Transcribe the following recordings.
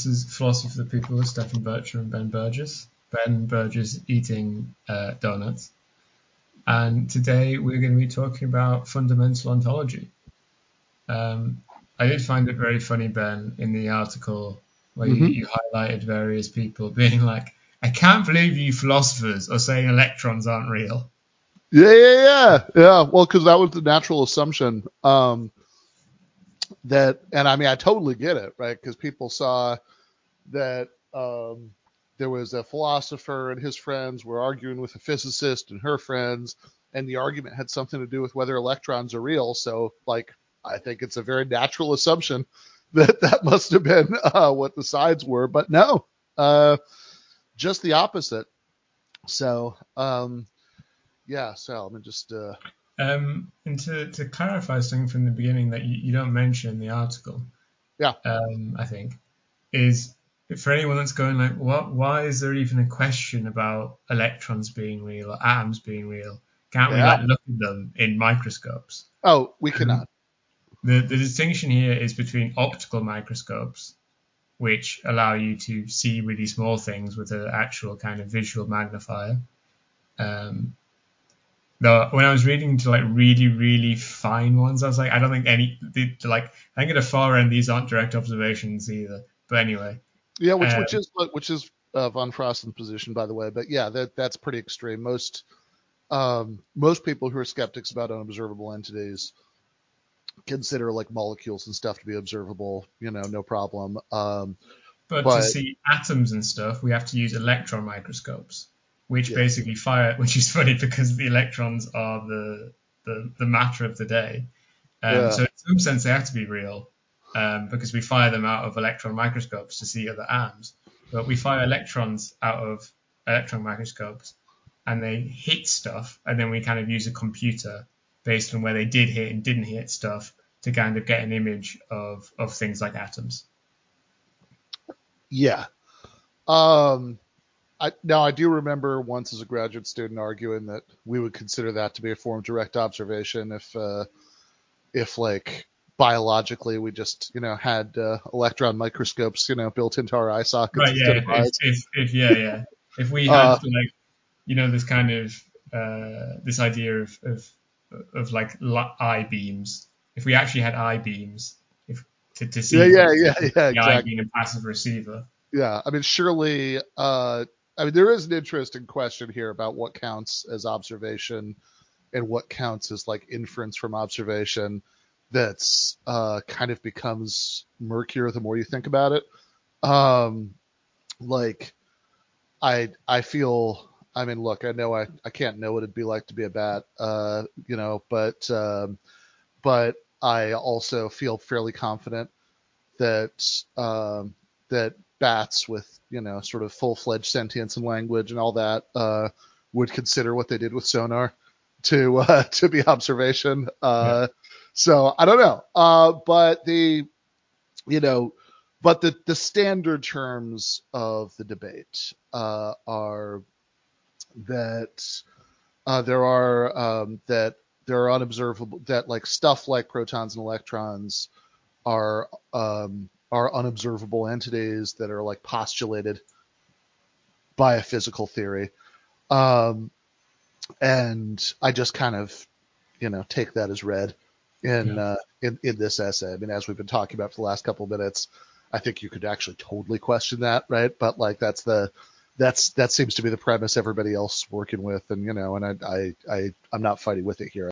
This is Philosophy for the People with Stephen Bircher and Ben Burgis. Ben Burgis eating uh, donuts. And today we're going to be talking about fundamental ontology. Um, I did find it very funny, Ben, in the article where mm-hmm. you, you highlighted various people being like, I can't believe you philosophers are saying electrons aren't real. Yeah, yeah, yeah, yeah. Well, because that was the natural assumption. Um, that, and I mean, I totally get it, right? Because people saw that um, there was a philosopher and his friends were arguing with a physicist and her friends, and the argument had something to do with whether electrons are real. So, like, I think it's a very natural assumption that that must have been uh, what the sides were, but no, uh, just the opposite. So, um, yeah. So let me just uh, um, and to, to clarify something from the beginning that you, you don't mention in the article, yeah, um, I think, is for anyone that's going like, what? Why is there even a question about electrons being real or atoms being real? Can't yeah. we like look at them in microscopes? Oh, we cannot. Um, the the distinction here is between optical microscopes, which allow you to see really small things with an actual kind of visual magnifier, um, no, when I was reading to like really, really fine ones, I was like, I don't think any, the, like, I think at the far end, these aren't direct observations either. But anyway. Yeah, which, um, which is, which is uh, van Fraassen's position, by the way. But yeah, that, that's pretty extreme. Most, um, most people who are skeptics about unobservable entities consider like molecules and stuff to be observable, you know, no problem. Um, but, but to see atoms and stuff, we have to use electron microscopes which yeah. basically fire, which is funny because the electrons are the the, the matter of the day. Um, yeah. So in some sense, they have to be real um, because we fire them out of electron microscopes to see other atoms. But we fire electrons out of electron microscopes and they hit stuff, and then we kind of use a computer based on where they did hit and didn't hit stuff to kind of get an image of of things like atoms. Yeah. Um, I, now I do remember once as a graduate student arguing that we would consider that to be a form of direct observation if, uh, if like biologically we just you know had uh, electron microscopes you know built into our eye sockets. Right. Yeah. If, if, if, yeah yeah if we had uh, like you know this kind of uh, this idea of, of of like eye beams if we actually had eye beams if to, to see yeah yeah yeah yeah exactly. eye being a passive receiver. Yeah, I mean surely uh, I mean, there is an interesting question here about what counts as observation and what counts as like inference from observation that's uh, kind of becomes murkier the more you think about it. Um, like, I I feel. I mean, look, I know I, I can't know what it'd be like to be a bat, uh, you know, but um, but I also feel fairly confident that um, that bats with you know, sort of full fledged sentience and language and all that, uh, would consider what they did with sonar to uh, to be observation. Uh, yeah. So I don't know, uh, but the you know, but the the standard terms of the debate uh, are that uh, there are um, that there are unobservable that like stuff like protons and electrons are um, are unobservable entities that are like postulated by a physical theory. Um, and I just kind of, you know, take that as read in, yeah. uh, in, in this essay. I mean, as we've been talking about for the last couple of minutes, I think you could actually totally question that, right? But like, that's the, that's, that seems to be the premise everybody else working with. And, you know, and I, I, I, I'm not fighting with it here.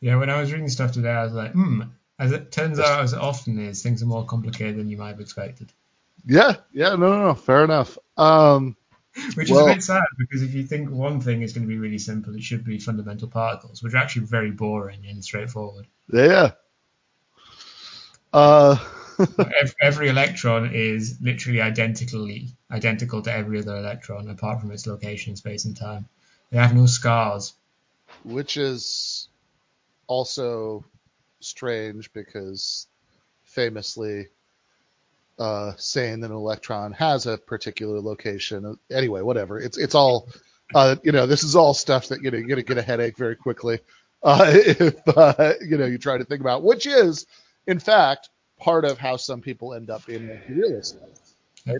Yeah. When I was reading stuff today, I was like, hmm, as it turns out, as it often is, things are more complicated than you might have expected. Yeah, yeah, no, no, no, fair enough. Um, which well, is a bit sad because if you think one thing is going to be really simple, it should be fundamental particles, which are actually very boring and straightforward. Yeah. Uh, every, electron is literally identically identical to every other electron, apart from its location in space and time. They have no scars. Which is also strange because famously uh, saying that an electron has a particular location. Anyway, whatever. It's it's all uh, you know. This is all stuff that you know you're gonna get a headache very quickly uh, if uh, you know you try to think about, which is in fact part of how some people end up being like realists. Right?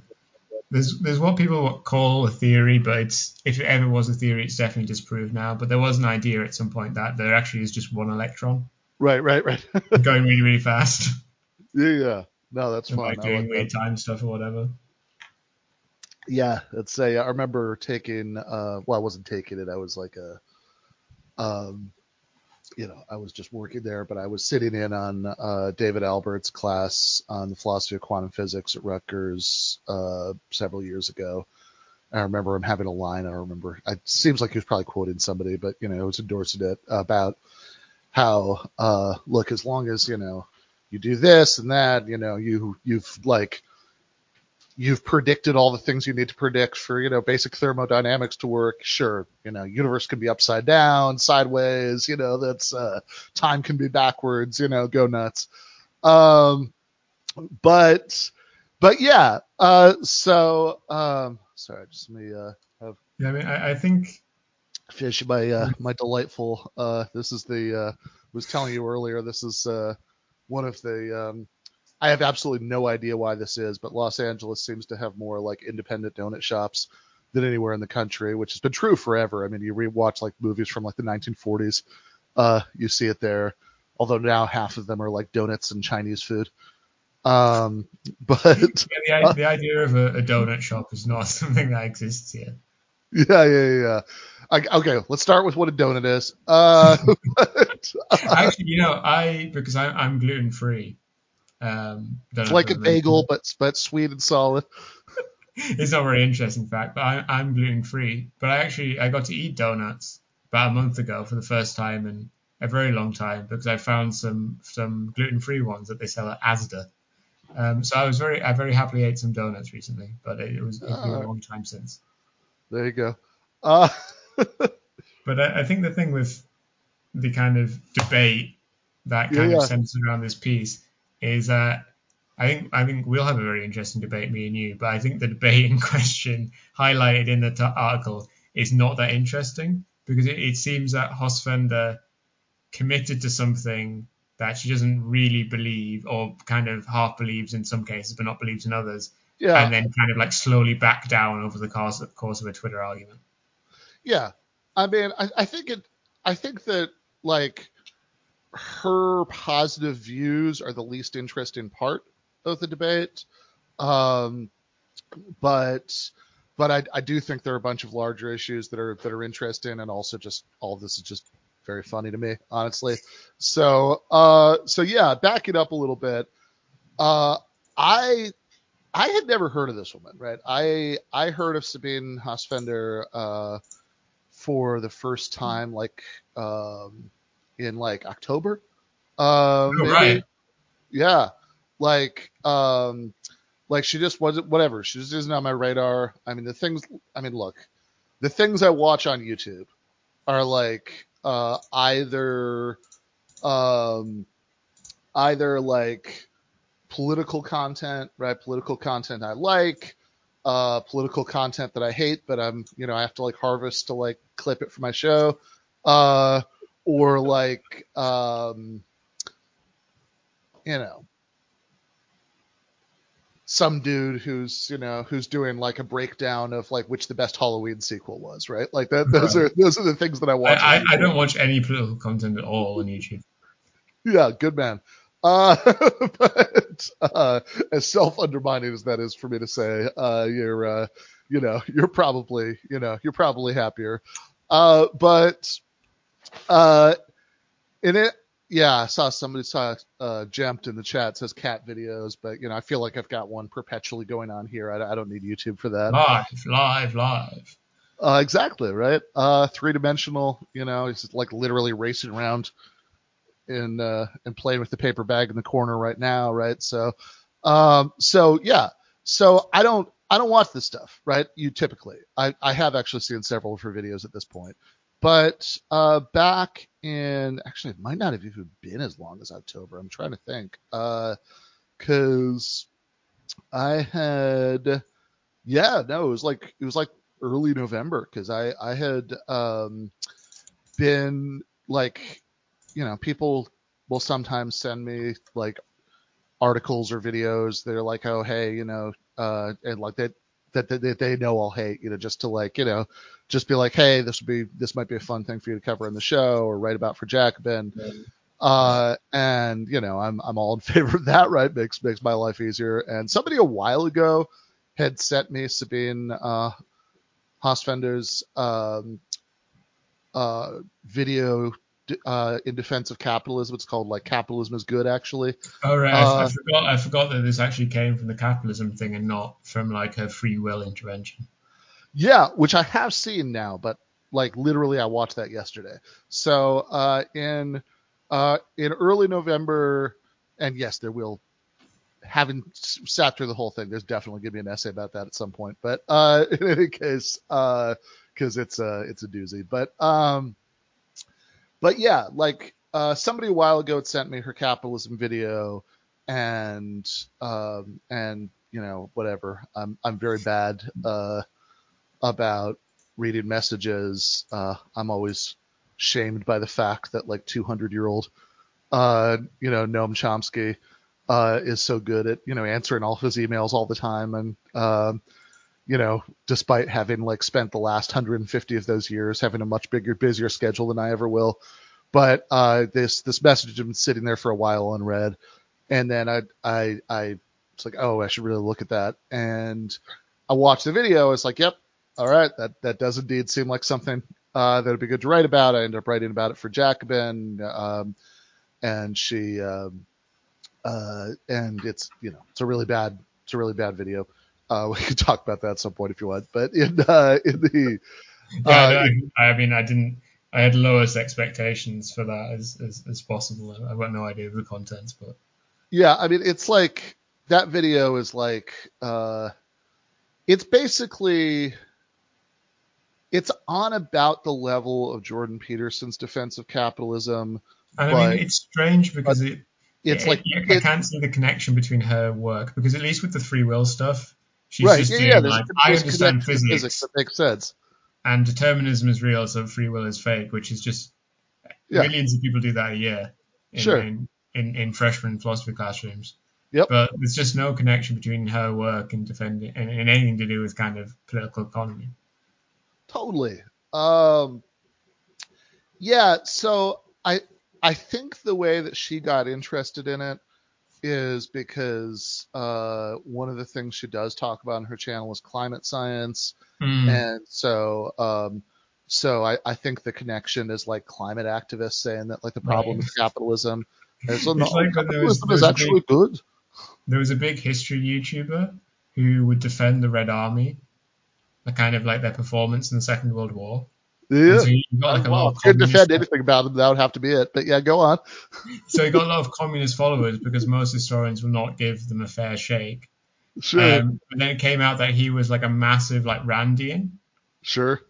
There's there's what people call a theory, but it's if it ever was a theory, it's definitely disproved now. But there was an idea at some point that there actually is just one electron. Right, right, right. going really, really fast. Yeah, yeah. No, that's fine. Like doing weird time stuff or whatever. Yeah, let's say I remember taking. Uh, well, I wasn't taking it. I was like a, um, you know, I was just working there, but I was sitting in on uh, David Albert's class on the philosophy of quantum physics at Rutgers uh, several years ago. I remember him having a line. I remember. It seems like he was probably quoting somebody, but you know, he was endorsing it about how, uh, look, as long as you know you do this and that, you know, you you've like you've predicted all the things you need to predict for you know basic thermodynamics to work sure you know universe can be upside down sideways you know that's uh, time can be backwards you know go nuts. Um but but yeah uh so um sorry just let me uh have yeah i mean i, I think fish my uh my delightful uh this is the uh was telling you earlier this is uh one of the um I have absolutely no idea why this is, but Los Angeles seems to have more like independent donut shops than anywhere in the country, which has been true forever. I mean, you rewatch like movies from like the 1940s, uh, you see it there. Although now half of them are like donuts and Chinese food. Um, but yeah, the, uh, the, idea of a, a, donut shop is not something that exists here. Yeah, yeah, yeah. I, okay, let's start with what a donut is. Uh, but, uh, Actually, you know, I because I, I'm gluten free. Um, it's like a bagel, but but sweet and solid. it's not very interesting fact, but I, I'm gluten free. But I actually I got to eat donuts about a month ago for the first time in a very long time because I found some some gluten free ones that they sell at Asda. Um, so I was very I very happily ate some donuts recently, but it, it was uh, a long time since. There you go. Uh, but I, I, think the thing with the kind of debate that kind yeah. of centers around this piece is that I think I think we'll have a very interesting debate, me and you. But I think the debate in question highlighted in the t- article is not that interesting because it, it seems that Hossenfelder committed to something that she doesn't really believe, or kind of half believes in some cases, but not believes in others. Yeah. And then kind of like slowly back down over the course of, course of a Twitter argument. Yeah, I mean, I, I think it. I think that like her positive views are the least interesting part of the debate. Um, but but I, I, do think there are a bunch of larger issues that are that are interesting, and also just all this is just very funny to me, honestly. So uh, so yeah, back it up a little bit. Uh, I I had never heard of this woman, right? I I heard of Sabine Hossenfelder uh, for the first time like um, in like October. Um, oh, right. Yeah. Like, um, like she just wasn't whatever. She just isn't on my radar. I mean, the things. I mean, look, the things I watch on YouTube are like uh, either um, either like political content, right? Political content I like, uh, political content that I hate, but I'm you know I have to like harvest to like clip it for my show. Uh, or like um, you know some dude who's you know who's doing like a breakdown of like which the best Halloween sequel was, right? Like that. Those right. are those are the things that I watch. I, I, I, don't watch any political content at all on YouTube. Yeah, good man. Uh, but uh, as self-undermining as that is for me to say, uh, you're uh, you know you're probably you know you're probably happier. Uh, but uh, in it, yeah, I saw somebody saw uh, Jammed in the chat says cat videos, but you know, I feel like I've got one perpetually going on here. I, I don't need YouTube for that. Live, live, live. Uh, exactly right. Uh, three dimensional. You know, it's like literally racing around and uh, and playing with the paper bag in the corner right now, right? So, um, so yeah. So I don't I don't watch this stuff, right? You typically. I I have actually seen several of her videos at this point. But uh, back in actually, it might not have even been as long as October. I'm trying to think because uh, I had yeah no it was like it was like early November because I I had um, been like you know people will sometimes send me like articles or videos they're like, oh hey, you know, uh, and like that that, that they know I'll hate, you know, just to like, you know, just be like, hey, this would be this might be a fun thing for you to cover in the show or write about for Jacobin. Uh, and you know, I'm I'm all in favor of that, right? Makes makes my life easier. And somebody a while ago had sent me Sabine uh, Hossenfelder's um, uh, video uh, in defense of capitalism. It's called like "Capitalism is Good," actually. Oh right, uh, I, I, forgot. I forgot that this actually came from the capitalism thing and not from like her free will intervention. Yeah, which I have seen now, but like literally, I watched that yesterday. So uh, in uh, in early November, and yes, there will. Having sat through the whole thing, there's definitely going to be an essay about that at some point. But uh, in any case, because uh, it's a it's a doozy. But um, but yeah, like uh, somebody a while ago had sent me her capitalism video, and um, and you know whatever. I'm I'm very bad uh, about reading messages. Uh, I'm always shamed by the fact that like 200 year old, uh, you know, Noam Chomsky uh, is so good at you know answering all of his emails all the time, and um, you know, despite having like spent the last 150 of those years having a much bigger, busier schedule than I ever will. But uh, this this message had been sitting there for a while unread, and then I I I was like, oh, I should really look at that, and I watched the video. It's like, yep, all right, that that does indeed seem like something uh, that'd be good to write about. I ended up writing about it for Jacobin, um, and she um, uh, and it's you know it's a really bad it's a really bad video. Uh, we could talk about that at some point if you want. But in uh, in the yeah, uh, I, I, mean, I didn't. I had lowest expectations for that as as, as possible. I've got no idea of the contents, but yeah, I mean, it's like that video is like uh, it's basically it's on about the level of Jordan Peterson's defense of capitalism. I but, mean, it's strange because it it's it, like I can't see the connection between her work because at least with the free will stuff, She's right. just yeah, doing yeah, like I understand physics. physics. that makes sense. And determinism is real, so free will is fake, which is just yeah. millions of people do that a year. In, sure. In, in, in freshman philosophy classrooms. Yep. But there's just no connection between her work and defending and, and anything to do with kind of political economy. Totally. Um, yeah. So I I think the way that she got interested in it is because uh, one of the things she does talk about on her channel is climate science, mm. and so um, so I, I think the connection is like climate activists saying that like the problem right. with capitalism is no, like capitalism was, is actually big, good. There was a big history YouTuber who would defend the Red Army, a kind of like their performance in the Second World War. Yeah. So you got like a well, lot of couldn't defend anything about them. That would have to be it. But yeah, go on. so he got a lot of communist followers because most historians will not give them a fair shake. Sure. Um, and then it came out that he was like a massive like Randian. Sure.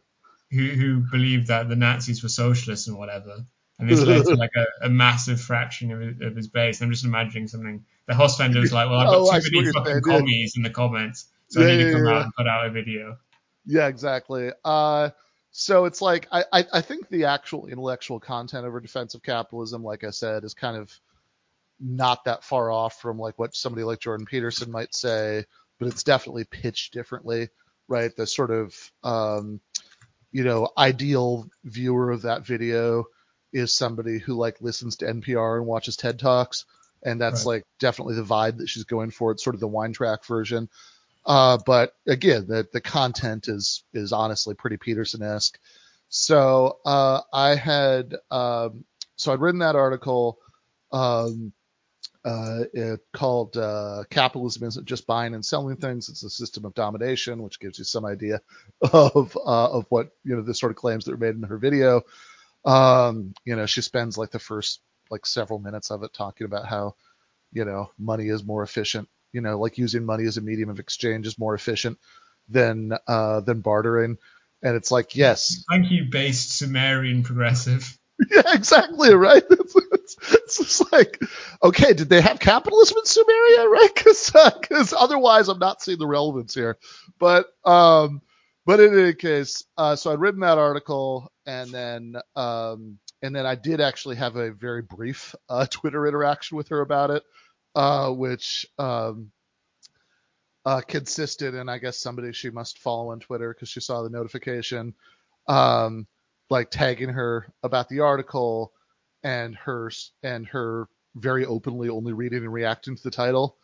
Who who believed that the Nazis were socialists and whatever. And this led to like a, a massive fraction of his, of his base. I'm just imagining something. The Hossenfelder was like, well, I've got oh, too many fucking commies in the comments, so yeah, I need to come yeah, out and put out a video. Yeah, exactly. Uh, so it's like I, I, I think the actual intellectual content of her defense of capitalism, like I said, is kind of not that far off from like what somebody like Jordan Peterson might say, but it's definitely pitched differently, right? The sort of um, you know ideal viewer of that video is somebody who like listens to NPR and watches TED Talks, and that's right. like definitely the vibe that she's going for. It's sort of the wine track version. Uh, but again, the, the content is, is honestly pretty Peterson-esque. So, uh, I had, um, so I'd written that article, um, uh, it called, uh, capitalism isn't just buying and selling things. It's a system of domination, which gives you some idea of, uh, of what, you know, the sort of claims that were made in her video. Um, you know, she spends like the first, like several minutes of it talking about how, you know, money is more efficient you know, like using money as a medium of exchange is more efficient than uh, than bartering. And it's like, yes. Thank you, based Sumerian progressive. Yeah, exactly, right? It's, it's, it's, just like, okay, did they have capitalism in Sumeria, right? Because uh, otherwise, I'm not seeing the relevance here. But um, but in any case, uh, so I'd written that article, and then um, and then I did actually have a very brief uh, Twitter interaction with her about it uh, which um, uh, consisted in, I guess, somebody she must follow on Twitter because she saw the notification, um, like tagging her about the article and her and her very openly only reading and reacting to the title.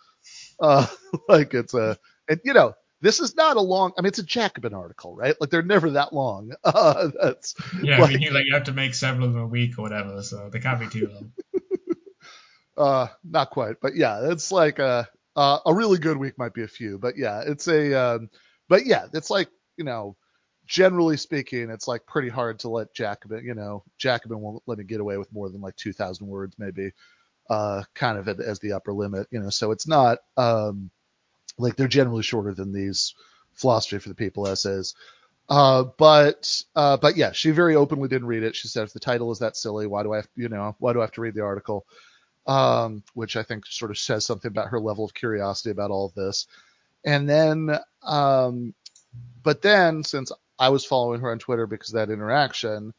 Uh, like it's a, and you know, this is not a long. I mean, it's a Jacobin article, right? Like they're never that long. Uh, that's yeah. Like, I mean, you, like you have to make several of them a week or whatever, so they can't be too long. uh, not quite, but yeah, it's like a uh, a really good week might be a few, but yeah, it's a. Um, but yeah, it's like you know, generally speaking, it's like pretty hard to let Jacobin. You know, Jacobin won't let me get away with more than like two thousand words, maybe. Uh, kind of as the upper limit, you know. So it's not. Um, like they're generally shorter than these philosophy for the people essays. Uh, but uh, but yeah, she very openly didn't read it. She said, if the title is that silly, why do I have you know why do I have to read the article? Um, which I think sort of says something about her level of curiosity about all of this. And then, um, but then since I was following her on Twitter because of that interaction,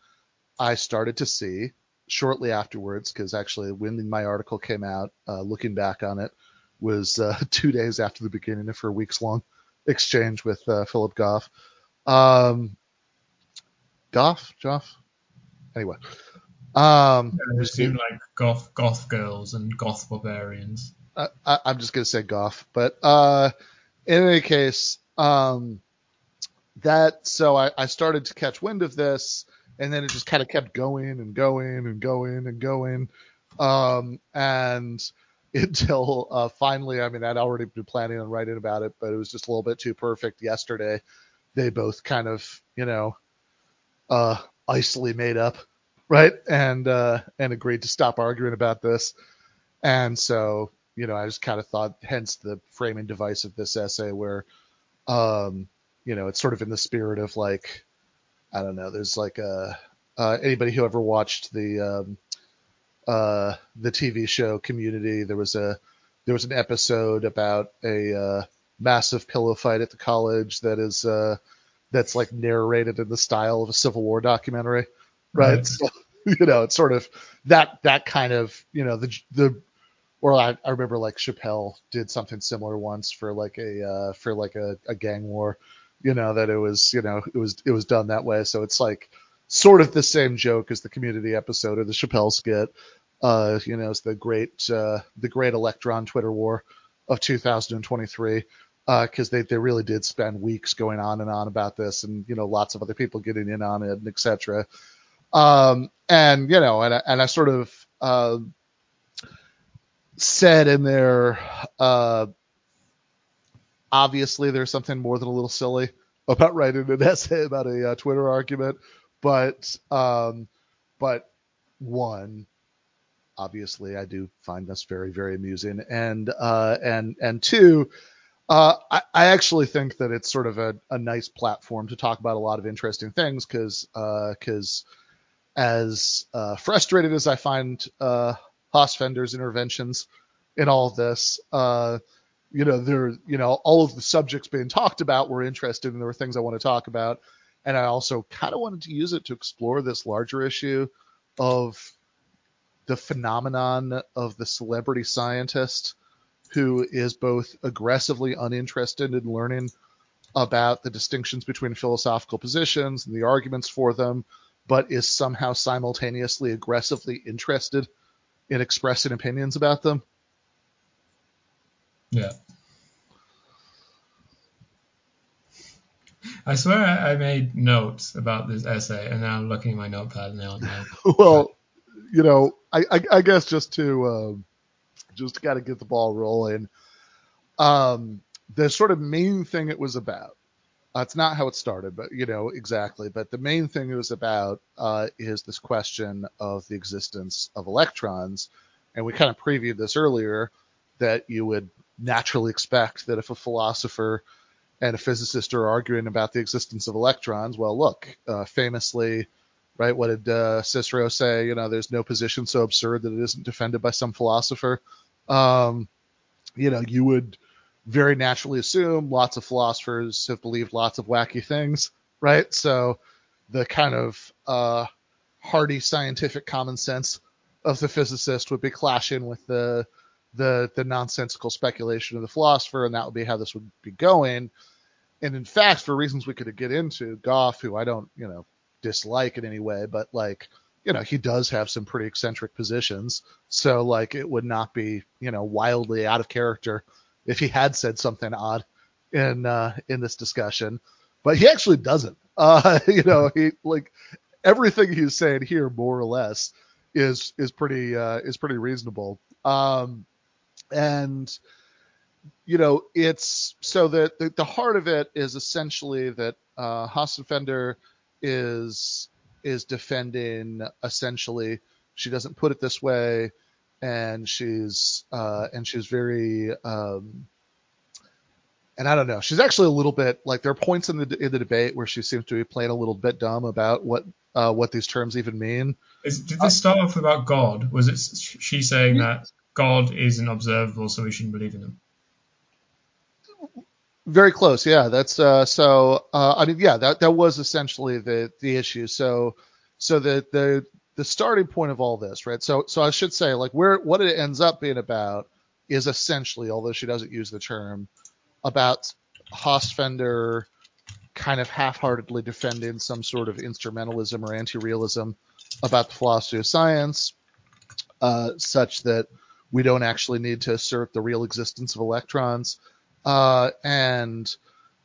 I started to see shortly afterwards, because actually when my article came out, uh, looking back on it, was uh, two days after the beginning of her weeks long exchange with uh, Philip Goff. Um, Goff, Joff. Anyway, um, yeah, it seemed like goth goth girls and goth barbarians. I, am just gonna say goth, but uh, in any case, um, that so I, I started to catch wind of this, and then it just kind of kept going and going and going and going, um, and until uh, finally, I mean, I'd already been planning on writing about it, but it was just a little bit too perfect yesterday. They both kind of, you know, uh, icily made up, right? And, uh, and agreed to stop arguing about this. And so, you know, I just kind of thought, hence the framing device of this essay where, um, you know, it's sort of in the spirit of like, I don't know, there's like a, uh, anybody who ever watched the, um, uh, the TV show Community. There was a there was an episode about a uh, massive pillow fight at the college that is uh, that's like narrated in the style of a Civil War documentary, right? right. So, you know, it's sort of that that kind of you know the the or I, I remember like Chappelle did something similar once for like a uh, for like a, a gang war, you know that it was you know it was it was done that way. So it's like sort of the same joke as the Community episode or the Chappelle skit, uh, you know, it's the great uh, the great Electron Twitter war of 2023 because uh, they they really did spend weeks going on and on about this, and you know, lots of other people getting in on it, and etc. Um, and you know, and I, and I sort of uh, said in there, uh, obviously, there's something more than a little silly about writing an essay about a uh, Twitter argument, but um, but one obviously I do find this very very amusing, and uh, and and two. Uh, I, I, actually think that it's sort of a, a, nice platform to talk about a lot of interesting things because because uh, as uh, frustrated as I find uh, Hossenfelder's interventions in all of this, uh, you know, there, you know, all of the subjects being talked about were interested, and there were things I want to talk about, and I also kind of wanted to use it to explore this larger issue of the phenomenon of the celebrity scientist who is both aggressively uninterested in learning about the distinctions between philosophical positions and the arguments for them, but is somehow simultaneously aggressively interested in expressing opinions about them. Yeah. I swear I made notes about this essay, and now I'm looking at my notepad now. now. well, you know, I, I, I guess just to um, just to kind of get the ball rolling, um, the sort of main thing it was about. Uh, it's not how it started, but you know exactly. But the main thing it was about uh, is this question of the existence of electrons, and we kind of previewed this earlier that you would naturally expect that if a philosopher and a physicist are arguing about the existence of electrons, well, look, uh, famously, right? What did uh, Cicero say? You know, there's no position so absurd that it isn't defended by some philosopher. Um, you know, you would very naturally assume lots of philosophers have believed lots of wacky things, right? So the kind of uh, hardy scientific common sense of the physicist would be clashing with the the the nonsensical speculation of the philosopher, and that would be how this would be going. And in fact, for reasons we could get into, Goff, who I don't, you know, dislike in any way, but like, you know, he does have some pretty eccentric positions. So like, it would not be, you know, wildly out of character if he had said something odd in uh, in this discussion. But he actually doesn't. Uh, you know, he like everything he's saying here, more or less, is is pretty uh, is pretty reasonable. Um, and you know, it's so that the, the, heart of it is essentially that uh, Hossenfelder is is defending essentially. She doesn't put it this way, and she's uh, and she's very um, and I don't know. She's actually a little bit like there are points in the in the debate where she seems to be playing a little bit dumb about what uh, what these terms even mean. Is, did this start off about God? Was it she saying that God isn't observable, so we shouldn't believe in him? Very close, yeah. That's uh, so. Uh, I mean, yeah, that that was essentially the the issue. So, so the the the starting point of all this, right? So, so I should say, like, where what it ends up being about is essentially, although she doesn't use the term, about Hossenfelder kind of half-heartedly defending some sort of instrumentalism or anti-realism about the philosophy of science, uh, such that we don't actually need to assert the real existence of electrons, uh, and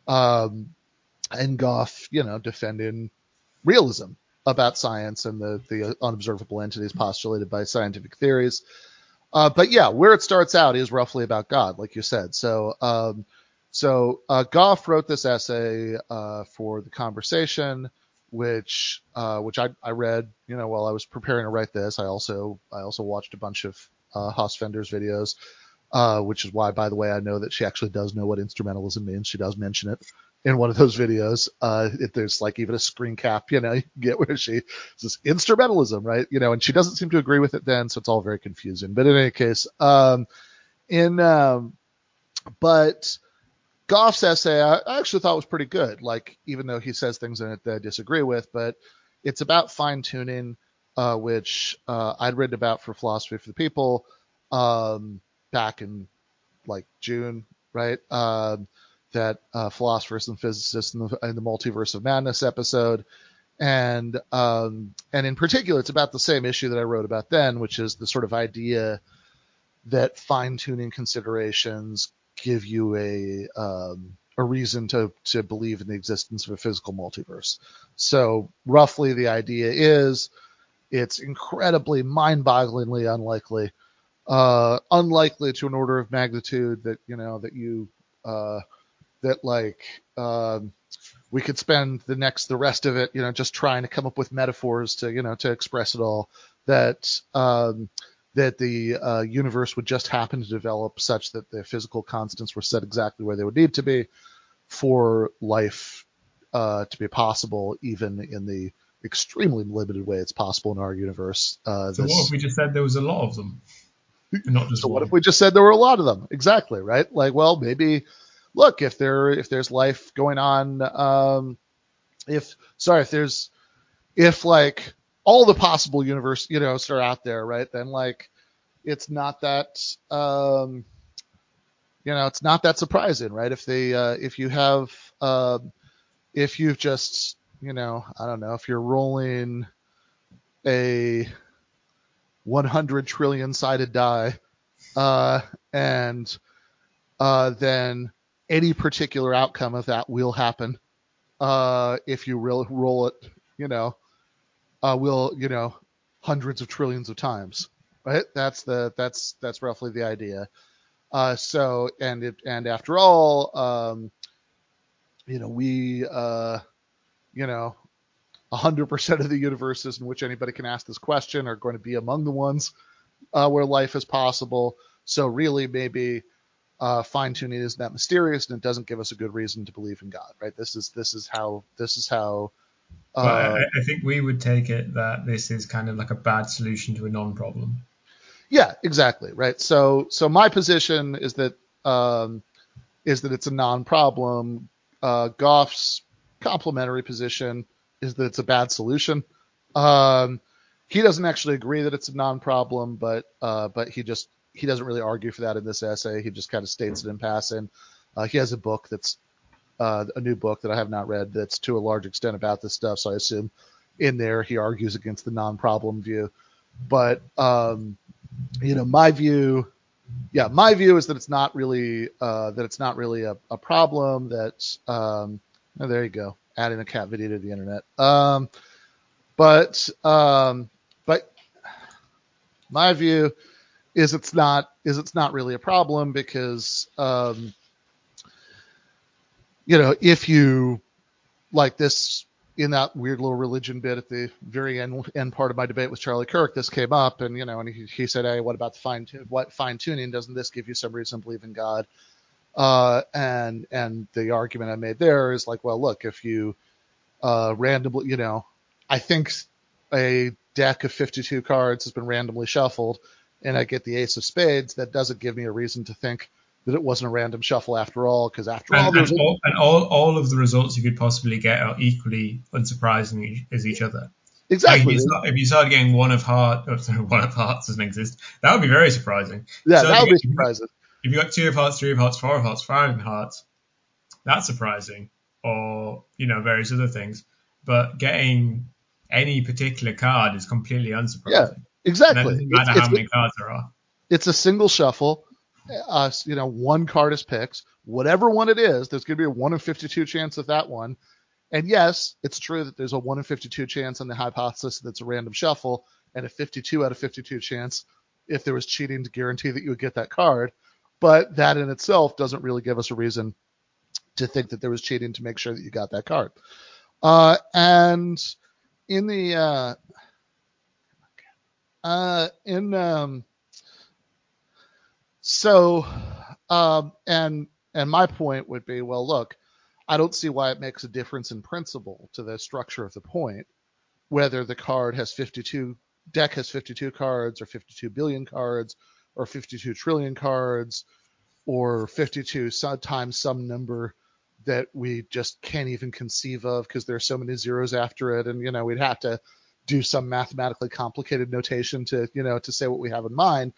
um, and Goff, you know, defending realism about science and the the unobservable entities postulated by scientific theories. Uh, but yeah, where it starts out is roughly about God, like you said. So um, so uh, Goff wrote this essay uh, for the conversation, which uh, which I, I read, you know, while I was preparing to write this. I also I also watched a bunch of uh, Hossenfelder's videos, uh, which is why, by the way, I know that she actually does know what instrumentalism means. She does mention it in one of those videos. Uh, if there's like even a screen cap, you know, you get where she says instrumentalism, right? You know, and she doesn't seem to agree with it then, so it's all very confusing. But in any case, um, in um, but Goff's essay I actually thought was pretty good. Like even though he says things in it that I disagree with, but it's about fine tuning, uh, which uh, I'd written about for Philosophy for the People um, back in like June, right? Um, that uh, philosophers and physicists in the, in the, multiverse of madness episode, and um, and in particular, it's about the same issue that I wrote about then, which is the sort of idea that fine tuning considerations give you a um, a reason to to believe in the existence of a physical multiverse. So roughly, the idea is it's incredibly mind-bogglingly unlikely, uh, unlikely to an order of magnitude that you know that you uh, that like um, we could spend the next the rest of it you know just trying to come up with metaphors to you know to express it all that um, that the uh, universe would just happen to develop such that the physical constants were set exactly where they would need to be for life uh, to be possible, even in the extremely limited way it's possible in our universe. Uh, so this... what if we just said there was a lot of them? Not just so one. what if we just said there were a lot of them? Exactly, right? Like, well, maybe look if there if there's life going on, um, if sorry if there's if like all the possible universe, you know, are out there, right? Then like it's not that um, you know, it's not that surprising, right? If they uh, if you have uh, if you've just you know, I don't know, if you're rolling a 100 trillion sided die, uh, and uh, then any particular outcome of that will happen uh, if you roll, roll it, you know, uh, will you know hundreds of trillions of times, right? That's the that's that's roughly the idea. Uh, so and it and after all, um, you know we uh, you know 100% of the universes in which anybody can ask this question are going to be among the ones uh, where life is possible. So really, maybe uh, fine tuning isn't that mysterious, and it doesn't give us a good reason to believe in God, right? This is this is how this is how uh, I, I, think we would take it that this is kind of like a bad solution to a non-problem. Yeah, exactly. Right. So, so my position is that um, is that it's a non-problem. Uh, Goff's complementary position is that it's a bad solution. Um, he doesn't actually agree that it's a non-problem, but uh, but he just he doesn't really argue for that in this essay. He just kind of states it in passing. Uh, he has a book that's uh, a new book that I have not read that's to a large extent about this stuff. So I assume in there he argues against the non-problem view. But um, you know, my view, yeah, my view is that it's not really uh, that it's not really a, a problem. That um, oh, there you go, adding a cat video to the internet. Um, but um, but my view is it's not is it's not really a problem because um, you know if you like this in that weird little religion bit at the very end, end part of my debate with Charlie Kirk, this came up, and you know, and he, he said, "Hey, what about the fine what fine tuning? Doesn't this give you some reason to believe in God?" Uh, and and the argument I made there is like, well, look, if you uh, randomly, you know, I think a deck of 52 cards has been randomly shuffled, and I get the ace of spades, that doesn't give me a reason to think that it wasn't a random shuffle after all, because after and, all, and, all, and all, all of the results you could possibly get are equally unsurprising as each other. Exactly. Like if, you start, if, you started getting one of heart, oh, sorry, one of hearts doesn't exist, that would be very surprising. Yeah, so that would be surprising. If you got two of hearts, three of hearts, four of hearts, five of hearts, that's surprising. Or you know various other things. But getting any particular card is completely unsurprising. Yeah, exactly. And it doesn't matter it's, how it's, many cards there are. It's a single shuffle uh, you know, one card is picked, whatever one it is, there's going to be a one in 52 chance of that one. And yes, it's true that there's a one in 52 chance on the hypothesis that's a random shuffle, and a 52 out of 52 chance if there was cheating to guarantee that you would get that card. But that in itself doesn't really give us a reason to think that there was cheating to make sure that you got that card. Uh, and in the uh, uh, in um, so, um, and and my point would be, well, look, I don't see why it makes a difference in principle to the structure of the point, whether the card has 52 deck has 52 cards or 52 billion cards or 52 trillion cards or 52 times some number that we just can't even conceive of because there's so many zeros after it and you know we'd have to do some mathematically complicated notation to you know to say what we have in mind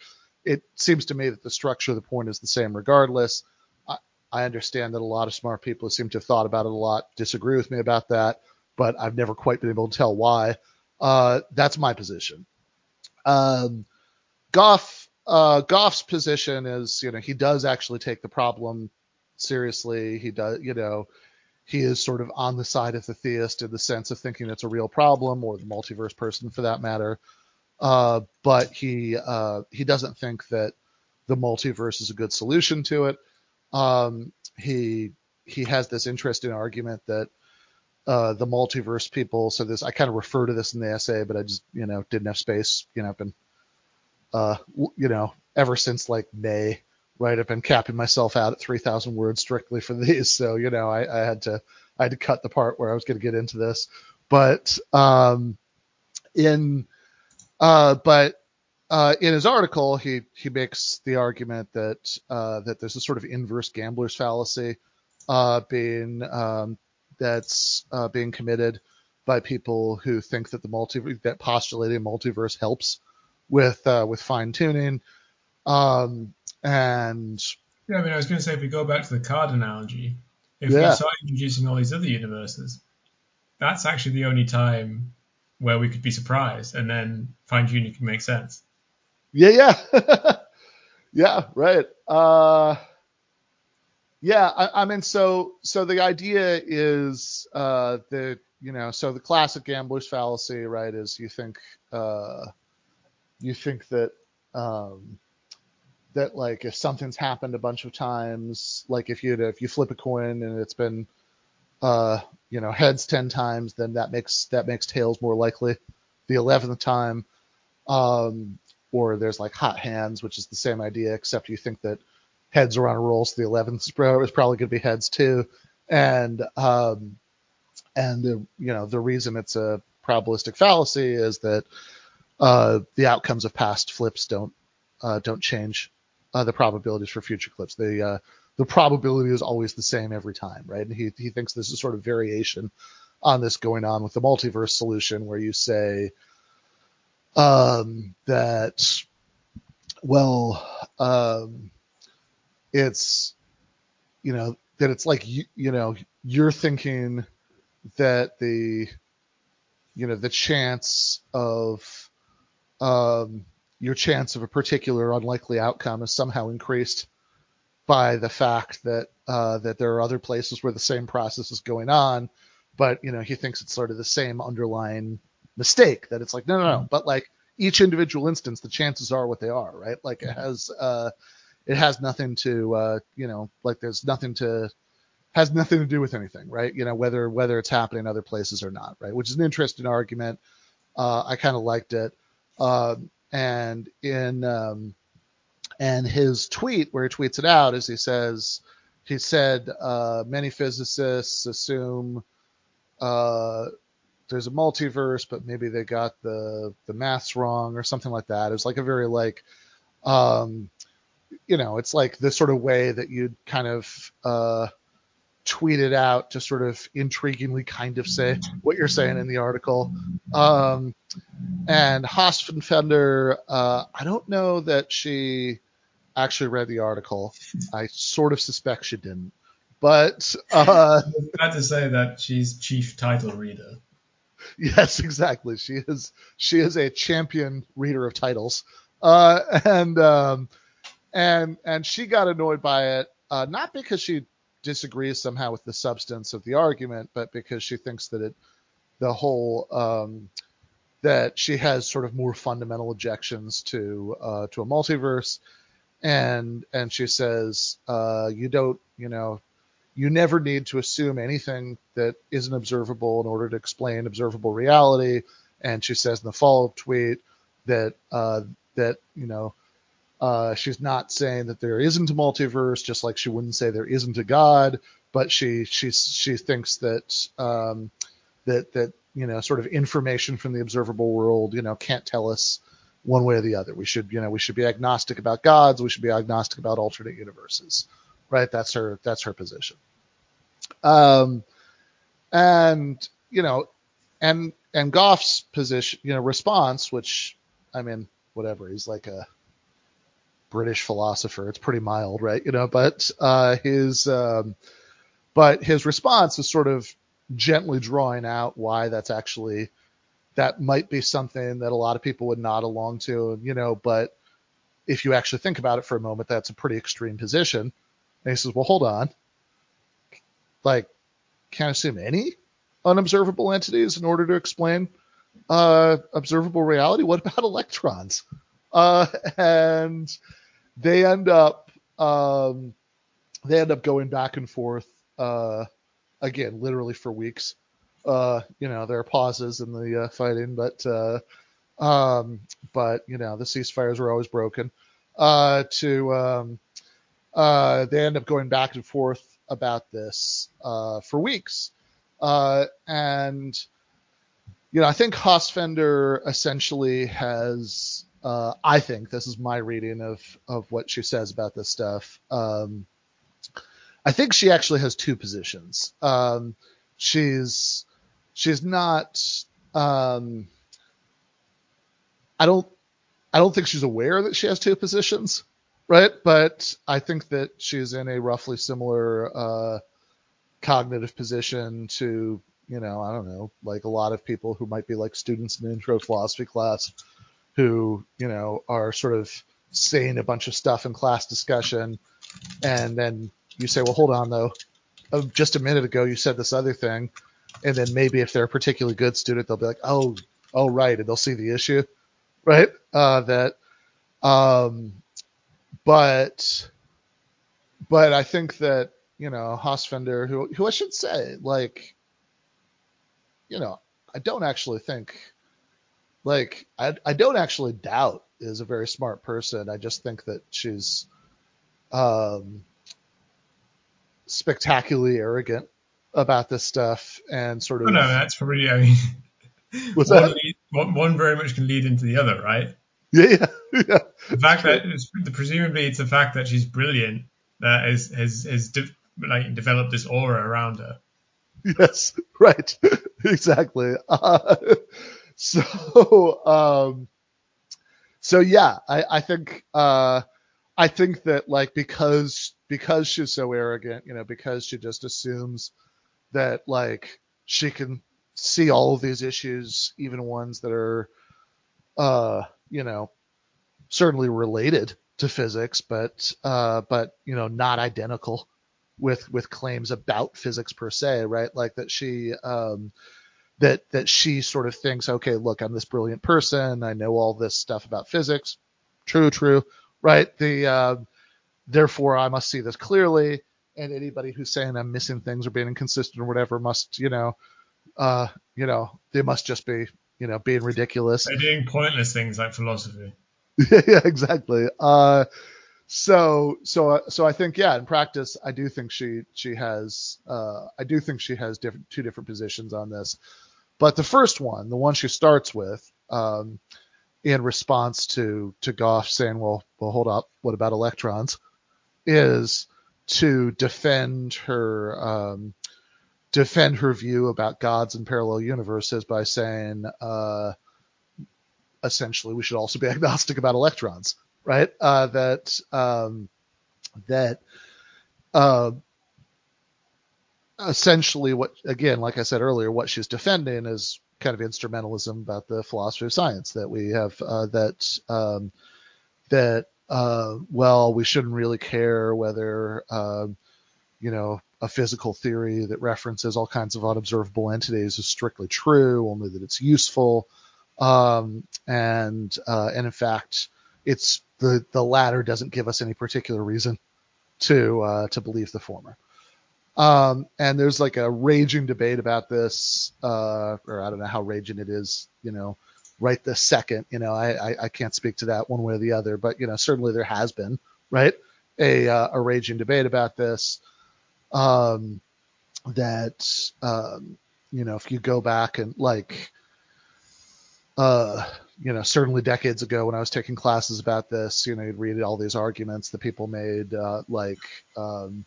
it seems to me that the structure of the point is the same regardless. I, I understand that a lot of smart people seem to have thought about it a lot, disagree with me about that, but I've never quite been able to tell why. Uh, that's my position. Um, Goff, uh, Goff's position is, you know, he does actually take the problem seriously. He does, you know, he is sort of on the side of the theist in the sense of thinking it's a real problem, or the multiverse person for that matter. Uh, but he uh, he doesn't think that the multiverse is a good solution to it. Um, he he has this interesting argument that uh, the multiverse people. So this I kind of refer to this in the essay, but I just you know didn't have space. You know, been uh, you know ever since like May, right? I've been capping myself out at 3,000 words strictly for these. So you know I, I had to I had to cut the part where I was going to get into this, but um, in uh, but uh, in his article, he he makes the argument that uh, that there's a sort of inverse gambler's fallacy uh, being um, that's uh, being committed by people who think that the multi that postulating multiverse helps with uh, with fine tuning. Um, and yeah, I mean, I was going to say if we go back to the card analogy, if yeah. we start introducing all these other universes, that's actually the only time where we could be surprised and then fine tuning can make sense. Yeah, yeah. yeah, right. Uh, yeah, I, I, mean, so so the idea is uh, that you know, so the classic gambler's fallacy, right, is you think uh, you think that um, that like if something's happened a bunch of times, like if you if you flip a coin and it's been uh, you know, heads ten times, then that makes that makes tails more likely. The eleventh time, um, or there's like hot hands, which is the same idea, except you think that heads are on a roll, so the eleventh is probably going to be heads too. And um, and the you know the reason it's a probabilistic fallacy is that uh, the outcomes of past flips don't uh, don't change uh, the probabilities for future clips. The uh, the probability is always the same every time, right? And he, he thinks there's a sort of variation on this going on with the multiverse solution where you say um, that, well, um, it's you know that it's like you, you know you're thinking that the you know the chance of um, your chance of a particular unlikely outcome is somehow increased by the fact that uh, that there are other places where the same process is going on, but you know he thinks it's sort of the same underlying mistake that it's like no no no, mm-hmm. but like each individual instance the chances are what they are right? Like it has uh, it has nothing to uh, you know like there's nothing to has nothing to do with anything right? You know whether whether it's happening in other places or not right? Which is an interesting argument. Uh, I kind of liked it. Um, and in um, and his tweet where he tweets it out is he says he said uh, many physicists assume uh, there's a multiverse, but maybe they got the the maths wrong or something like that. It was like a very like um, you know, it's like the sort of way that you'd kind of uh, tweet it out to sort of intriguingly kind of say what you're saying in the article. Um, and Hossenfelder, uh, I don't know that she actually read the article. I sort of suspect she didn't. But uh, I to say that she's chief title reader. Yes, exactly. She is she is a champion reader of titles. Uh, and um, and and she got annoyed by it, uh, not because she disagrees somehow with the substance of the argument, but because she thinks that it the whole um, that she has sort of more fundamental objections to uh, to a multiverse, and and she says uh, you don't you know you never need to assume anything that isn't observable in order to explain observable reality. And she says in the follow-up tweet that uh, that you know uh, she's not saying that there isn't a multiverse, just like she wouldn't say there isn't a God, but she she she thinks that um, that that you know, sort of information from the observable world, you know, can't tell us one way or the other. We should, you know, we should be agnostic about gods. We should be agnostic about alternate universes, right? That's her, that's her position. Um, and you know, and and Goff's position, you know, response, which I mean, whatever, he's like a British philosopher. It's pretty mild, right? You know, but uh, his um, but his response is sort of gently drawing out why that's actually that might be something that a lot of people would nod along to, you know, but if you actually think about it for a moment, that's a pretty extreme position. And he says, well, hold on. Like, can't assume any unobservable entities in order to explain uh, observable reality. What about electrons? Uh, and they end up um, they end up going back and forth uh, again, literally for weeks. Uh, you know, there are pauses in the uh, fighting, but uh, um, but you know, the ceasefires were always broken. Uh, to um, uh, they end up going back and forth about this for weeks, and you know, I think Hossenfelder essentially has. Uh, I think this is my reading of of what she says about this stuff. Um, I think she actually has two positions. Um, she's she's not. Um, I don't. I don't think she's aware that she has two positions, right? But I think that she's in a roughly similar uh, cognitive position to, you know, I don't know, like a lot of people who might be like students in intro philosophy class, who you know are sort of saying a bunch of stuff in class discussion, and then you say, well, hold on though. Oh, just a minute ago you said this other thing, and then maybe if they're a particularly good student, they'll be like, oh, oh right, and they'll see the issue, right? Uh, that, um, but, but I think that you know Hossenfelder, who who I should say, like, you know, I don't actually think, like, I I don't actually doubt is a very smart person. I just think that she's, um, spectacularly arrogant about this stuff and sort of. Oh, no, that's probably. I mean, one, that? Lead, one very much can lead into the other, right? Yeah, yeah. yeah. The fact that it's, presumably it's the fact that she's brilliant that has has has de- like developed this aura around her. Yes, right, exactly. Uh, so, um, so yeah, I, I think uh, I think that like because because she's so arrogant, you know, because she just assumes that like she can see all of these issues, even ones that are, uh, you know, certainly related to physics, but uh, but you know, not identical with with claims about physics per se, right? Like that she um, that that she sort of thinks, okay, look, I'm this brilliant person, I know all this stuff about physics, true, true, right? The uh, therefore I must see this clearly, and anybody who's saying I'm missing things or being inconsistent or whatever must, you know, uh, you know, they must just be, you know, being ridiculous. They're doing pointless things like philosophy. yeah, exactly. Uh, so so so I think yeah, in practice, I do think she she has uh, I do think she has different two different positions on this. But the first one, the one she starts with, um, in response to to Goff saying, "Well, well, hold up, what about electrons?" is to defend her um, defend her view about gods and parallel universes by saying, uh, essentially, we should also be agnostic about electrons, right? Uh, that um, that uh, essentially what again, like I said earlier, what she's defending is kind of instrumentalism about the philosophy of science that we have uh, that um, that uh, well we shouldn't really care whether um, you know a physical theory that references all kinds of unobservable entities is strictly true, only that it's useful, um, and uh, and in fact it's the the latter doesn't give us any particular reason to uh, to believe the former. Um, and there's like a raging debate about this, uh, or I don't know how raging it is, you know, right this second. You know, I, I, I can't speak to that one way or the other, but you know, certainly there has been, right, a uh, a raging debate about this. Um, that um, you know, if you go back and like, uh, you know, certainly decades ago when I was taking classes about this, you know, you'd read all these arguments that people made, uh, like. Um,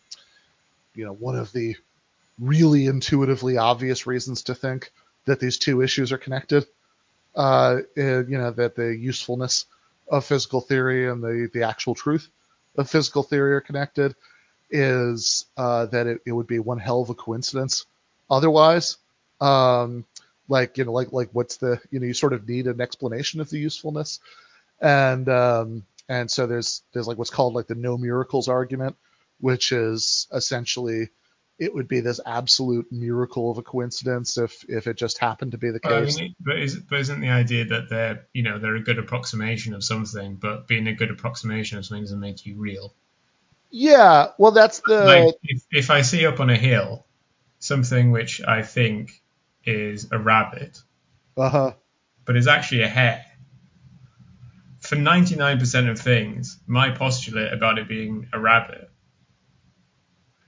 you know, one of the really intuitively obvious reasons to think that these two issues are connected. Uh, you know, that the usefulness of physical theory and the, the actual truth of physical theory are connected is uh, that it, it would be one hell of a coincidence otherwise. Um, like, you know, like, like what's the, you know, you sort of need an explanation of the usefulness. And, um, and so there's, there's like what's called like the no miracles argument, which is essentially it would be this absolute miracle of a coincidence if if it just happened to be the case. I mean, but, is, but isn't the idea that they're you know they're a good approximation of something, but being a good approximation of something doesn't make you real? Yeah, well, that's the. Like if, if I see up on a hill something which I think is a rabbit, uh-huh. but is actually a hare. For 99% of things, my postulate about it being a rabbit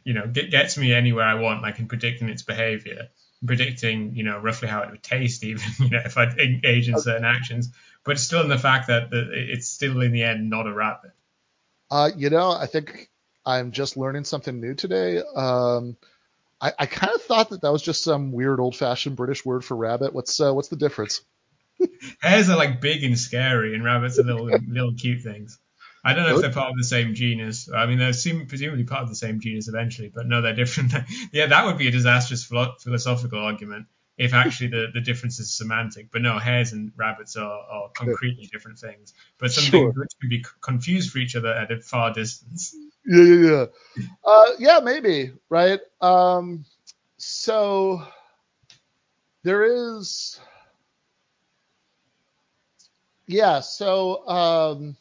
you know, get, gets me anywhere I want, like in predicting its behavior, predicting, you know, roughly how it would taste, even, you know, if I engage in certain actions. But still in the fact that the, it's still in the end not a rabbit. Uh, you know, I think I'm just learning something new today. Um, I, I kind of thought that that was just some weird old-fashioned British word for rabbit. What's uh, what's the difference? Hares are like big and scary, and rabbits are little little cute things. I don't know if they're part of the same genus. I mean, they're presumably part of the same genus eventually, but no, they're different. yeah, that would be a disastrous philosophical argument if actually the, the difference is semantic. But no, hares and rabbits are, are concretely different things, but something sure. which can be confused for each other at a far distance. Yeah, yeah, yeah. Uh, yeah, maybe, right? Um, so there is. Yeah, so. Um,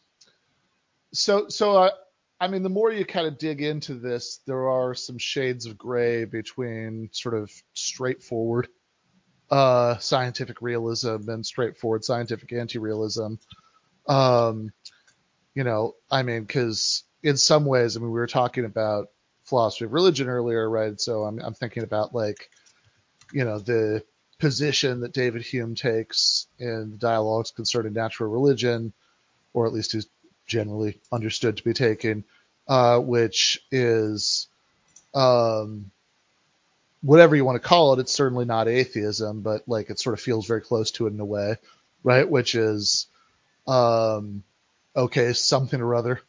so so uh, I mean, the more you kind of dig into this, there are some shades of gray between sort of straightforward uh, scientific realism and straightforward scientific anti-realism. Um, you know, I mean, because in some ways, I mean, we were talking about philosophy of religion earlier, right? So I'm, I'm thinking about like, you know, the position that David Hume takes in the dialogues concerning natural religion, or at least his generally understood to be taken, uh, which is um, whatever you want to call it. It's certainly not atheism, but like it sort of feels very close to it in a way, right? Which is um, okay, something or other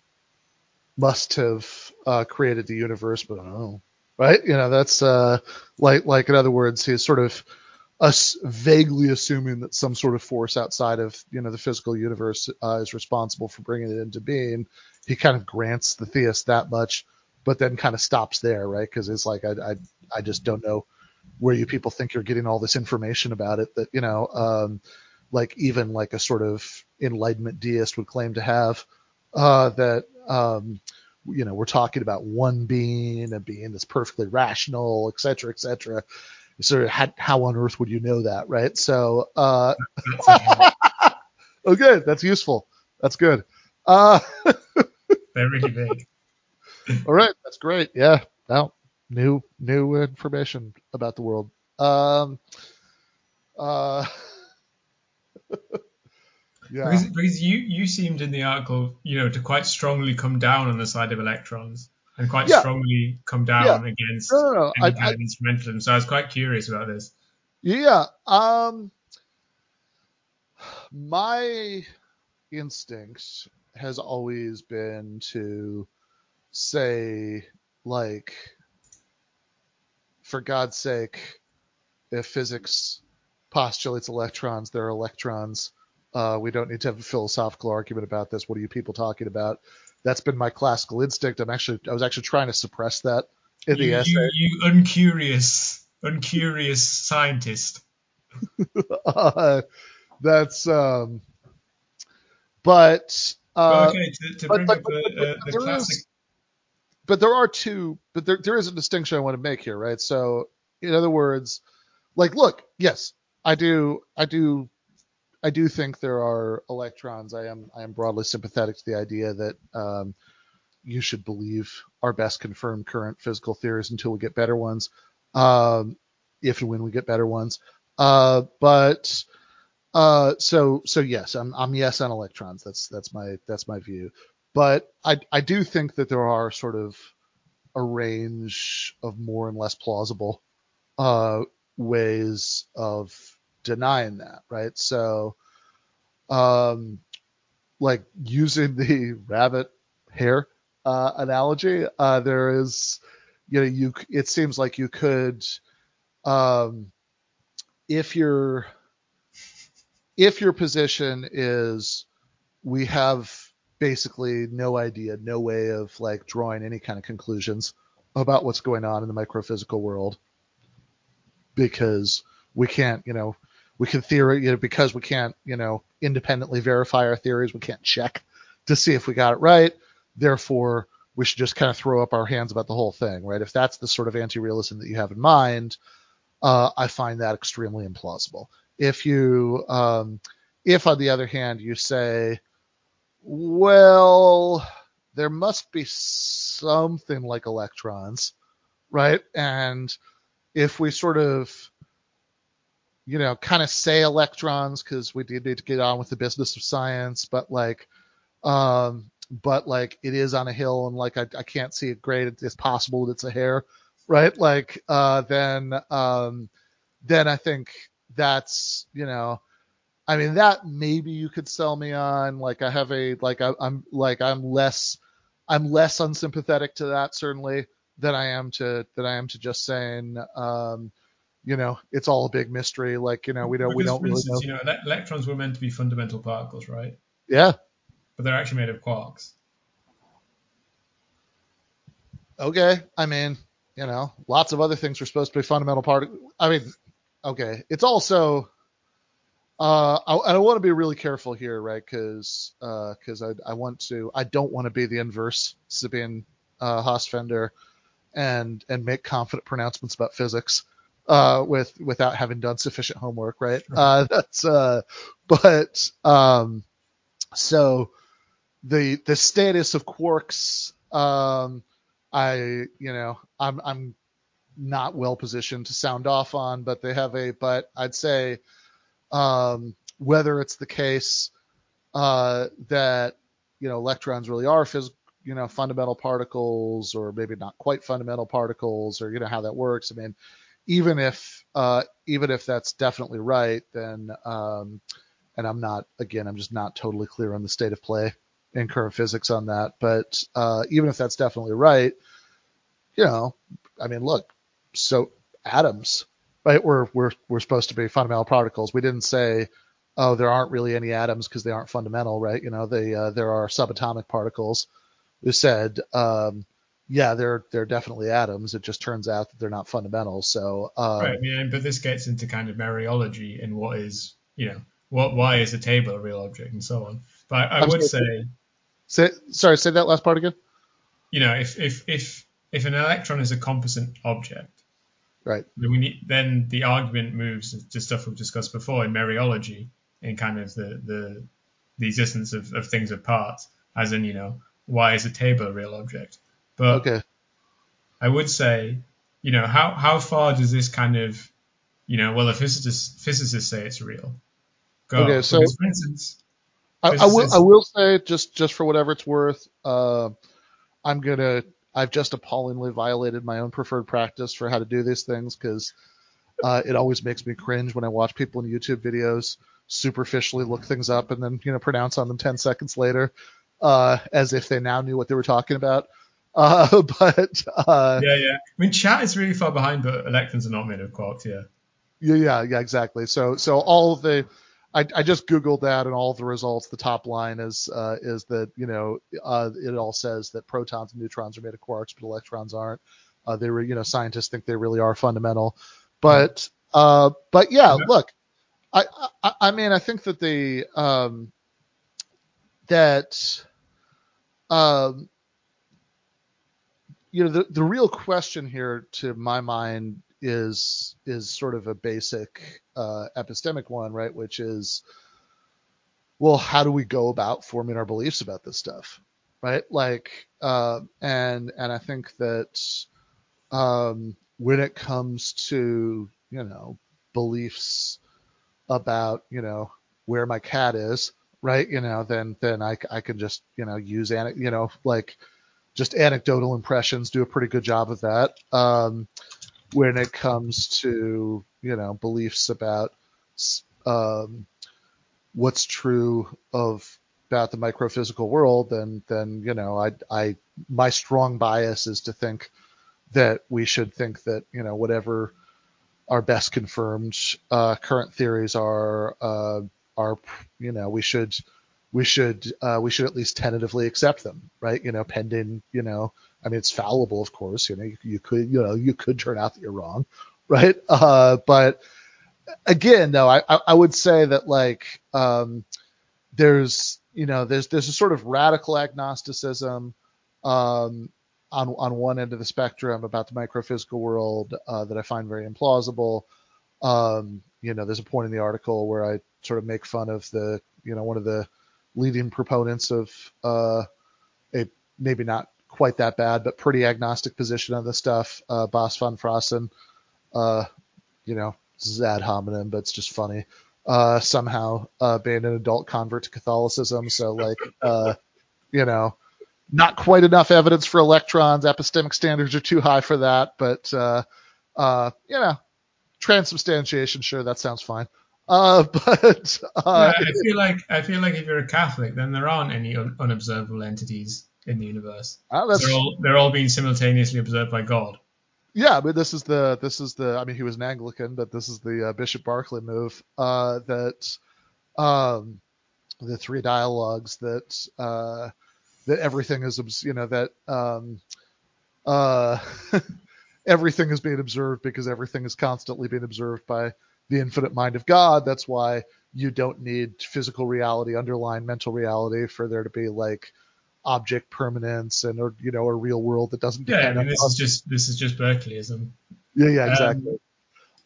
must have uh, created the universe, but I don't know. Right? You know, that's uh, like like in other words, he's sort of us vaguely assuming that some sort of force outside of you know the physical universe uh, is responsible for bringing it into being. He kind of grants the theist that much, but then kind of stops there, right? Because it's like I, I I just don't know where you people think you're getting all this information about it that you know um, like even like a sort of enlightenment deist would claim to have uh, that um, you know we're talking about one being a being that's perfectly rational et cetera et cetera so how, how on earth would you know that? Right? So uh, okay that's useful. That's good. Uh, they're really big all right that's great. Yeah now new new information about the world. Um uh yeah. Because, because you you seemed in the article, you know, to quite strongly come down on the side of electrons and quite yeah. strongly come down yeah. against no, no, no. any I, kind I, of instrumentalism. So I was quite curious about this. Yeah. Um. My instinct has always been to say, like, for God's sake, if physics postulates electrons, there are electrons. Uh, we don't need to have a philosophical argument about this. What are you people talking about? That's been my classical instinct. I'm actually, I was actually trying to suppress that in you, the essay. You, you uncurious, uncurious scientist. uh, that's, um, but, uh, well, okay, to, to bring but, up but, the, uh, the classic. Is, but there are two, but there, there is a distinction I want to make here, right? So, in other words, like, look, yes, I do, I do I do think there are electrons. I am I am broadly sympathetic to the idea that um, you should believe our best confirmed current physical theories until we get better ones, um, if and when we get better ones. Uh, but uh, so so yes, I'm I'm yes on electrons. That's that's my that's my view. But I I do think that there are sort of a range of more and less plausible uh, ways of denying that, right? So, um, like using the rabbit hare uh, analogy, uh, there is, you know, you it seems like you could, um, if your if your position is we have basically no idea, no way of like drawing any kind of conclusions about what's going on in the microphysical world because we can't, you know, we can theory, you know, because we can't, you know, independently verify our theories, we can't check to see if we got it right. Therefore, we should just kind of throw up our hands about the whole thing, right? If that's the sort of anti-realism that you have in mind, uh, I find that extremely implausible. If you, um, if on the other hand you say, well, there must be something like electrons, right? And if we sort of you know, kind of say electrons because we did need to get on with the business of science, but like, um, but like it is on a hill and like I, I can't see it great. It's possible that it's a hare, right? Like, uh, then, um, then I think that's, you know, I mean that maybe you could sell me on. Like I have a like I, I'm like I'm less I'm less unsympathetic to that certainly than I am to than I am to just saying um, you know, it's all a big mystery. Like, you know, we don't, because, we don't really instance, know. You know, electrons were meant to be fundamental particles, right? Yeah. But they're actually made of quarks. Okay. I mean, you know, lots of other things were supposed to be fundamental particles. I mean, okay. It's also, uh, I, I want to be really careful here, right? Because, uh, because I, I want to, I don't want to be the inverse Sabine uh, Hossenfelder and and make confident pronouncements about physics uh, with without having done sufficient homework, right? Uh, that's uh, but um, so the the status of quarks, um, I you know I'm I'm not well positioned to sound off on, but they have a but I'd say um, whether it's the case uh, that you know electrons really are phys- you know fundamental particles or maybe not quite fundamental particles or you know how that works. I mean even if uh, even if that's definitely right, then um, and I'm not again, I'm just not totally clear on the state of play in current physics on that. But uh, even if that's definitely right, you know, I mean, look, so atoms, right? We're we're we're supposed to be fundamental particles. We didn't say, oh, there aren't really any atoms because they aren't fundamental, right? You know, they uh, there are subatomic particles. We said, um, yeah, they're they're definitely atoms. It just turns out that they're not fundamental. So um, right, yeah, but this gets into kind of mereology and what is you know what why is a table a real object and so on. But I, I would say, say sorry, say that last part again. You know, if if if if an electron is a composite object, right, then we need then the argument moves to stuff we've discussed before in mereology in kind of the the the existence of, of things of parts, as in you know why is a table a real object? But okay. I would say, you know, how how far does this kind of, you know, well, the physicists physicists say it's real. Go. Okay, so because, for instance, I, I, will I will say just just for whatever it's worth, uh, I'm gonna I've just appallingly violated my own preferred practice for how to do these things because uh, it always makes me cringe when I watch people in YouTube videos superficially look things up and then you know pronounce on them 10 seconds later uh, as if they now knew what they were talking about. Uh, but uh, yeah, yeah. I mean, chat is really far behind, but electrons are not made of quarks. Yeah. Yeah, yeah, yeah, exactly. So, so all of the, I, I just googled that, and all of the results. The top line is uh, is that you know uh, it all says that protons and neutrons are made of quarks, but electrons aren't. Uh, they were, you know, scientists think they really are fundamental, but uh, but yeah, yeah. look, I, I I mean, I think that the um, that um, you know, the, the real question here, to my mind, is is sort of a basic uh, epistemic one, right? Which is, well, how do we go about forming our beliefs about this stuff, right? Like, uh, and and I think that um, when it comes to you know beliefs about you know where my cat is, right? You know, then then I I can just you know use you know like just anecdotal impressions do a pretty good job of that. Um, when it comes to you know beliefs about um, what's true of about the microphysical world, then then you know I I my strong bias is to think that we should think that you know whatever our best confirmed uh, current theories are uh, are you know we should we should uh, we should at least tentatively accept them, right? You know, pending, you know, I mean, it's fallible, of course. You know, you, you could, you know, you could turn out that you're wrong, right? Uh, but again, though, I, I would say that like um, there's, you know, there's there's a sort of radical agnosticism um, on on one end of the spectrum about the microphysical world uh, that I find very implausible. Um, you know, there's a point in the article where I sort of make fun of the, you know, one of the leading proponents of uh, a maybe not quite that bad, but pretty agnostic position on this stuff. Uh, Bas van Fraassen, uh, you know, ad hominem, but it's just funny. Uh, somehow uh, being an adult convert to Catholicism, so like, uh, you know, not quite enough evidence for electrons. Epistemic standards are too high for that, but uh, uh, you know, transubstantiation, sure, that sounds fine. Uh, but uh, yeah, I feel like I feel like if you're a Catholic, then there aren't any un- unobservable entities in the universe. Uh, they're all they're all being simultaneously observed by God. Yeah, but this is the this is the I mean he was an Anglican, but this is the uh, Bishop Berkeley move uh, that um, the three dialogues that uh, that everything is you know that um, uh, everything is being observed because everything is constantly being observed by the infinite mind of God. That's why you don't need physical reality underlying mental reality for there to be like object permanence and or you know a real world that doesn't yeah, I mean, this is just this is just Berkeleyism. Yeah, yeah, exactly. Um,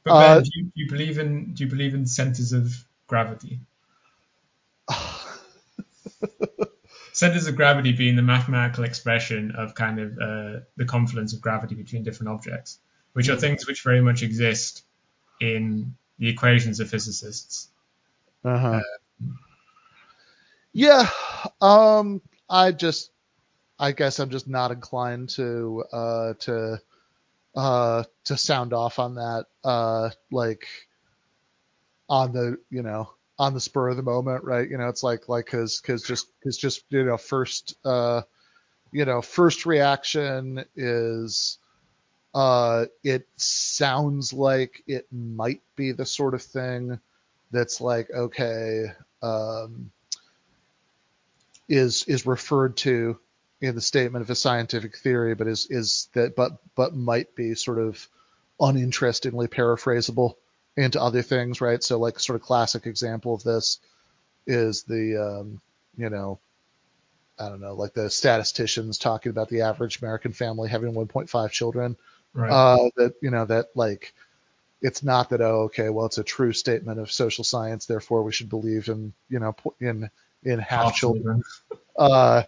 but ben, uh, do, you, do, you, believe in do you believe in centers of gravity? centers of gravity being the mathematical expression of kind of uh, the confluence of gravity between different objects, which are things which very much exist in the equations of physicists. Uh-huh. Uh, yeah. Um, I just, I guess I'm just not inclined to, uh, to, uh, to sound off on that, uh, like on the, you know, on the spur of the moment, right? You know, it's like like because because just because just you know first uh you know first reaction is uh it sounds like it might be the sort of thing that's like okay um is is referred to in the statement of a scientific theory, but is is that but but might be sort of uninterestingly paraphrasable into other things, right? So like sort of classic example of this is the um, you know I don't know like the statisticians talking about the average American family having 1.5 children. Right. Uh, that you know that like it's not that oh okay well it's a true statement of social science therefore we should believe in you know in in half children. Uh,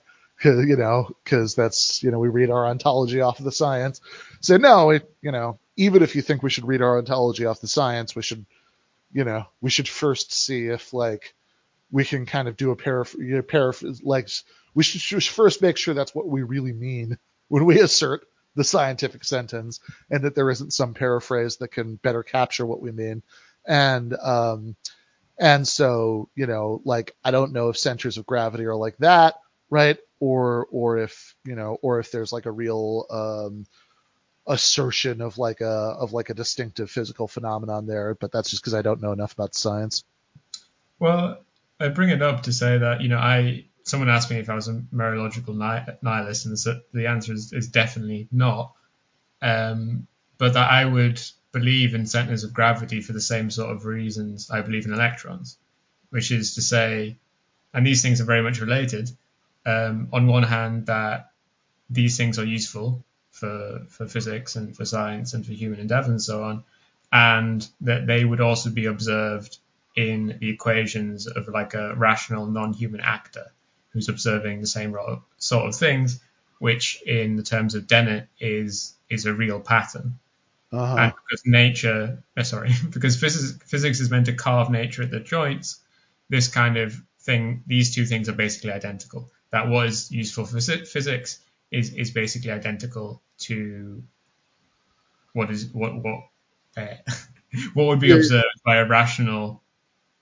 you know, because that's you know we read our ontology off of the science. So no, it, you know, even if you think we should read our ontology off the science, we should, you know, we should first see if like we can kind of do a paraph, you know, paraph- like we should, should first make sure that's what we really mean when we assert the scientific sentence, and that there isn't some paraphrase that can better capture what we mean. And um, and so, you know, like I don't know if centers of gravity are like that, right? Or or if, you know, or if there's like a real um assertion of like a of like a distinctive physical phenomenon there, but that's just because I don't know enough about science. Well, I bring it up to say that, you know, I someone asked me if I was a mereological nihilist, and the answer is, is definitely not. Um, but that I would believe in centers of gravity for the same sort of reasons I believe in electrons, which is to say, and these things are very much related. Um, on one hand, that these things are useful for for physics and for science and for human endeavor and so on, and that they would also be observed in the equations of like a rational non-human actor who's observing the same sort of things, which in the terms of Dennett is is a real pattern. Uh-huh. And because nature, uh, sorry, because physics, physics is meant to carve nature at the joints, this kind of thing, these two things are basically identical. That was useful for physics is is basically identical to what is what what uh, what would be yeah. observed by a rational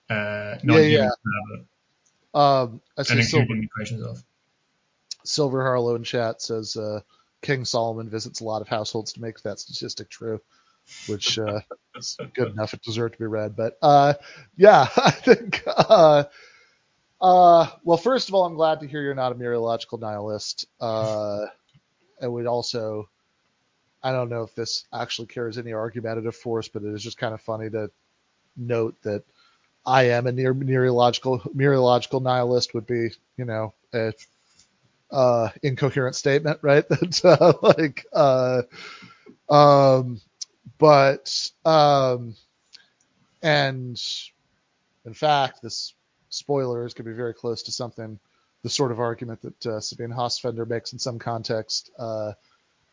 uh, non-human yeah, yeah. Um, I including Silver. Silver Harlow in chat says uh, King Solomon visits a lot of households to make that statistic true, which uh, is good enough. It deserves to be read. But uh, yeah, I think. Uh, uh, well, first of all, I'm glad to hear you're not a mereological nihilist. Uh, I would also, I don't know if this actually carries any argumentative force, but it is just kind of funny to note that I am a near mereological mereological nihilist would be, you know, a uh, incoherent statement, right? That uh, like, uh, um, but um, and in fact, this spoilers could be very close to something, the sort of argument that uh, Sabine Hossenfelder makes in some context. Uh,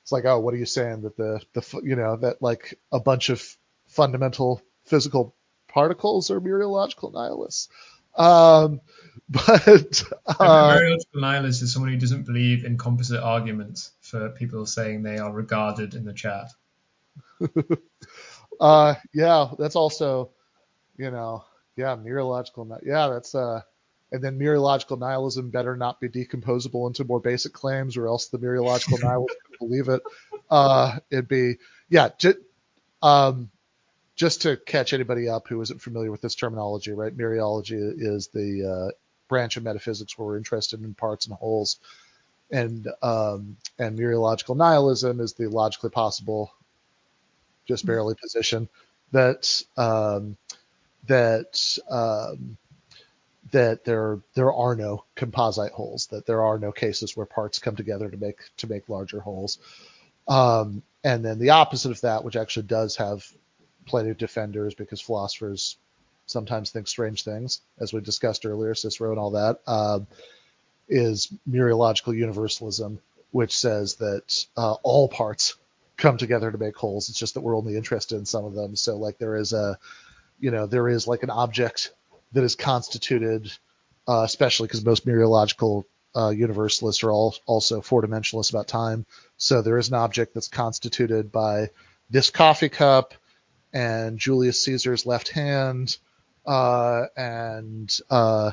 it's like, oh, what are you saying that the the you know that like a bunch of fundamental physical particles are mereological nihilists? Um, but uh, mereological nihilist is someone who doesn't believe in composite arguments for people saying they are regarded in the chat. uh, yeah, that's also, you know, yeah, mereological. Yeah, that's uh, and then mereological nihilism better not be decomposable into more basic claims, or else the mereological nihilist can believe it. Uh, it'd be yeah, j- um, just to catch anybody up who isn't familiar with this terminology, right? Mereology is the uh, branch of metaphysics where we're interested in parts and wholes, and um, and mereological nihilism is the logically possible, just barely position that um, that um, that there there are no composite wholes, that there are no cases where parts come together to make to make larger wholes. Um, and then the opposite of that, which actually does have plenty of defenders because philosophers sometimes think strange things, as we discussed earlier, Cicero and all that, uh, is mereological universalism, which says that uh, all parts come together to make wholes. It's just that we're only interested in some of them. So like there is a, you know, there is like an object that is constituted, uh, especially because most mereological uh, universalists are all also four dimensionalists about time. So there is an object that's constituted by this coffee cup and Julius Caesar's left hand uh, and uh,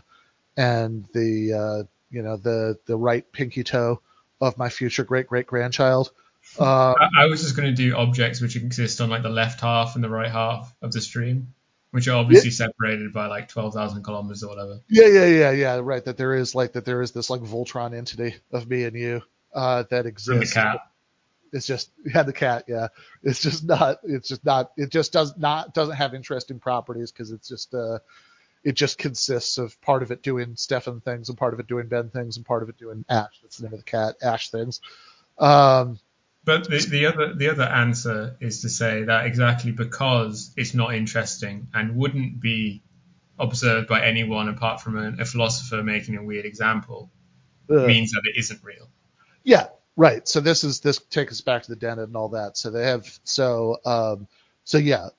and the uh, you know the the right pinky toe of my future great great grandchild. Uh, I, I was just going to do objects which exist on like the left half and the right half of the stream, which are obviously yeah. separated by like twelve thousand kilometers or whatever. Yeah, yeah, yeah, yeah. Right. That there is like that there is this like Voltron entity of me and you uh, that exists. And the cat. It's just yeah, the cat. Yeah, it's just not. It's just not. It just does not doesn't have interesting properties because it's just uh, it just consists of part of it doing Stefan things and part of it doing Ben things and part of it doing Ash. That's the name of the cat, Ash things. Um, but the, the other the other answer is to say that exactly because it's not interesting and wouldn't be observed by anyone apart from a, a philosopher making a weird example uh, means that it isn't real. Yeah, right. So this is this takes us back to the Dennett and all that. So they have so um so yeah,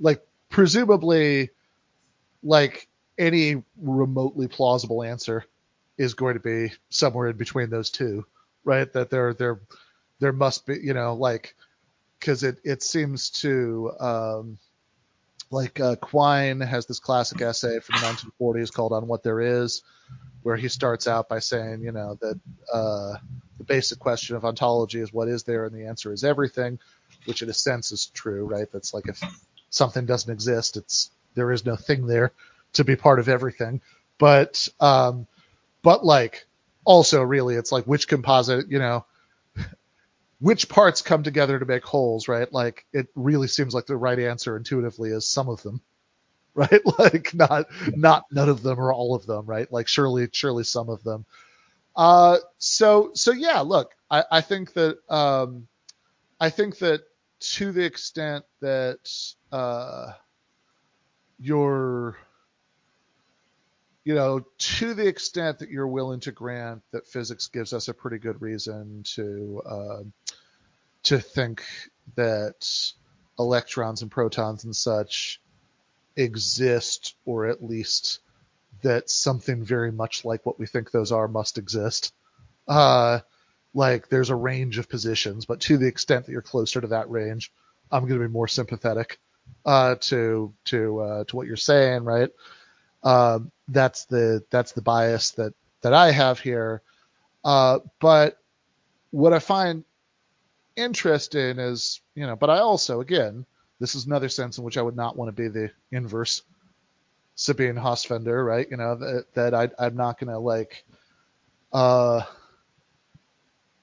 like presumably like any remotely plausible answer is going to be somewhere in between those two, right? That there there there must be, you know, like because it it seems to um, like uh, Quine has this classic essay from the 1940s called "On What There Is," where he starts out by saying, you know, that uh, the basic question of ontology is what is there, and the answer is everything, which in a sense is true, right? That's like if something doesn't exist, it's there is no thing there to be part of everything. But um, but like also really it's like which composite, you know, which parts come together to make wholes, right? Like it really seems like the right answer intuitively is some of them. Right? Like not not none of them or all of them, right? Like surely surely some of them. Uh so so yeah, look, I, I think that um I think that to the extent that uh you're you know, to the extent that you're willing to grant that physics gives us a pretty good reason to uh, to think that electrons and protons and such exist, or at least that something very much like what we think those are must exist. Uh, like there's a range of positions, but to the extent that you're closer to that range, I'm going to be more sympathetic uh, to to uh, to what you're saying, right? Uh, that's the that's the bias that that I have here. Uh, but what I find interesting is, you know, but I also, again, this is another sense in which I would not want to be the inverse Sabine Hossenfelder, right? You know, that, that I, I'm not to like, uh,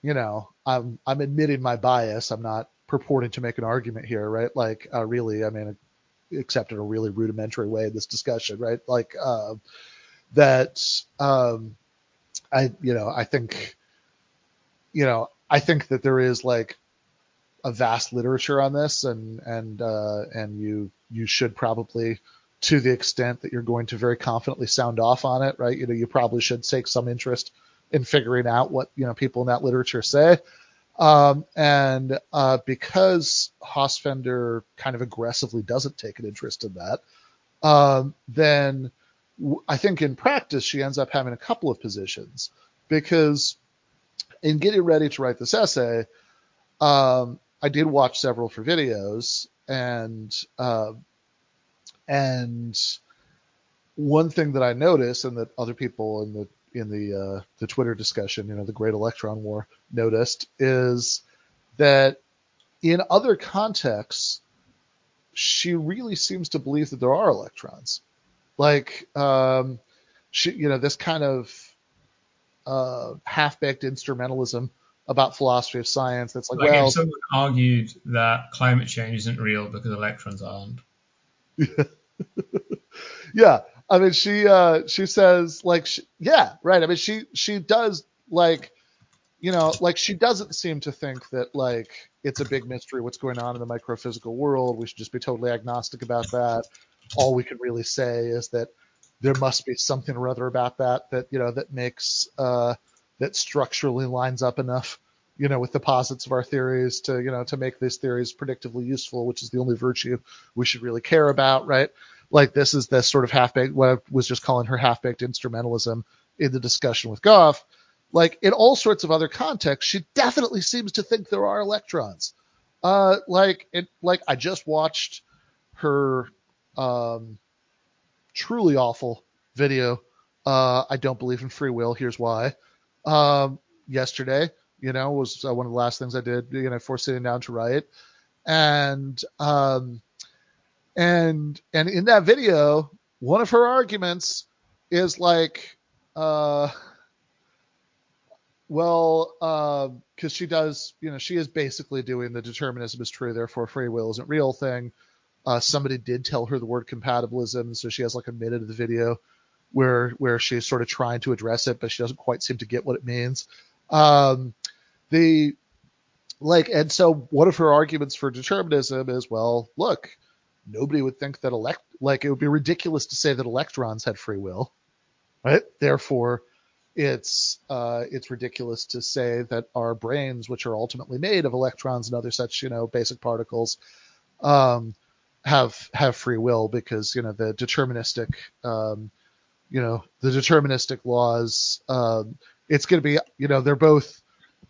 you know, I'm, I'm admitting my bias. I'm not purporting to make an argument here, right? Like, uh, really, I mean, except in a really rudimentary way in this discussion, right? Like uh, that. Um, I you know I think you know I think that there is like a vast literature on this, and and uh, and you you should probably to the extent that you're going to very confidently sound off on it, right? You know, you probably should take some interest in figuring out what you know people in that literature say. Um, and uh, because Hossenfelder kind of aggressively doesn't take an interest in that, um, then w- I think in practice she ends up having a couple of positions because in getting ready to write this essay, um, I did watch several for videos and uh, and one thing that I noticed and that other people in the in the uh, the Twitter discussion, you know, the Great Electron War, noticed is that in other contexts, she really seems to believe that there are electrons. Like, um, she, you know, this kind of uh, half-baked instrumentalism about philosophy of science. That's like, like well, if someone argued that climate change isn't real because electrons aren't. yeah, I mean, she uh, she says like, she, yeah, right. I mean, she she does like, you know, like she doesn't seem to think that like it's a big mystery what's going on in the microphysical world. We should just be totally agnostic about that. All we can really say is that there must be something or other about that that you know that makes uh, that structurally lines up enough you know, with the posits of our theories to, you know, to make these theories predictively useful, which is the only virtue we should really care about, right? Like this is this sort of half baked, what I was just calling her half baked instrumentalism in the discussion with Goff. Like in all sorts of other contexts, she definitely seems to think there are electrons. Uh, like it, like I just watched her, um, truly awful video. Uh, I don't believe in free will. Here's why. Um, yesterday, you know, was uh, one of the last things I did, you know, before sitting down to write, and um, and and in that video, one of her arguments is like, uh, well, because uh, she does, you know, she is basically doing the determinism is true, therefore free will isn't real thing. Uh, somebody did tell her the word compatibilism, so she has like a minute of the video where where she's sort of trying to address it, but she doesn't quite seem to get what it means. Um, the like, and so one of her arguments for determinism is, well, look, nobody would think that elect like it would be ridiculous to say that electrons had free will, right? Therefore, it's uh, it's ridiculous to say that our brains, which are ultimately made of electrons and other such you know basic particles, um, have have free will because you know the deterministic um, you know the deterministic laws um, it's going to be you know they're both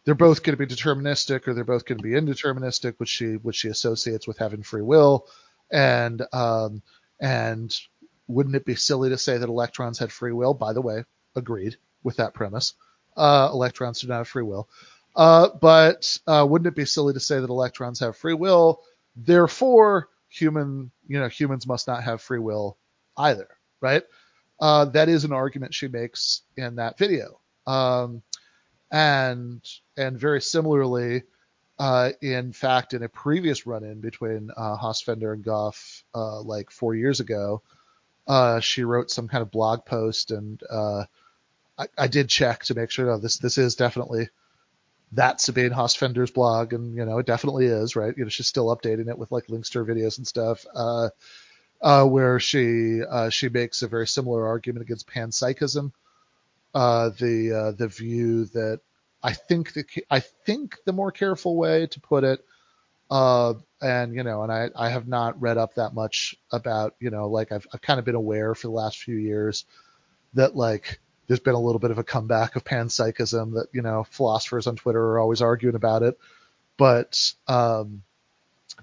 they're both going to be deterministic or they're both going to be indeterministic which she which she associates with having free will and um, and wouldn't it be silly to say that electrons had free will by the way agreed with that premise. Uh, electrons do not have free will. Uh, but uh, wouldn't it be silly to say that electrons have free will? Therefore, human, you know, humans must not have free will either, right? Uh, that is an argument she makes in that video. Um, and and very similarly, uh, in fact, in a previous run-in between uh, and Goff, uh, like four years ago, uh, she wrote some kind of blog post and uh, I, I did check to make sure no, this this is definitely that Sabine Hossenfelder's blog, and you know it definitely is right. You know she's still updating it with like links to her videos and stuff, where she she makes a very similar argument against panpsychism, the the view that I think the I think the more careful way to put it, uh, and you know, and I I have not read up that much about you know like I've I've kind of been aware for the last few years that like there's been a little bit of a comeback of panpsychism that you know philosophers on Twitter are always arguing about it, but um,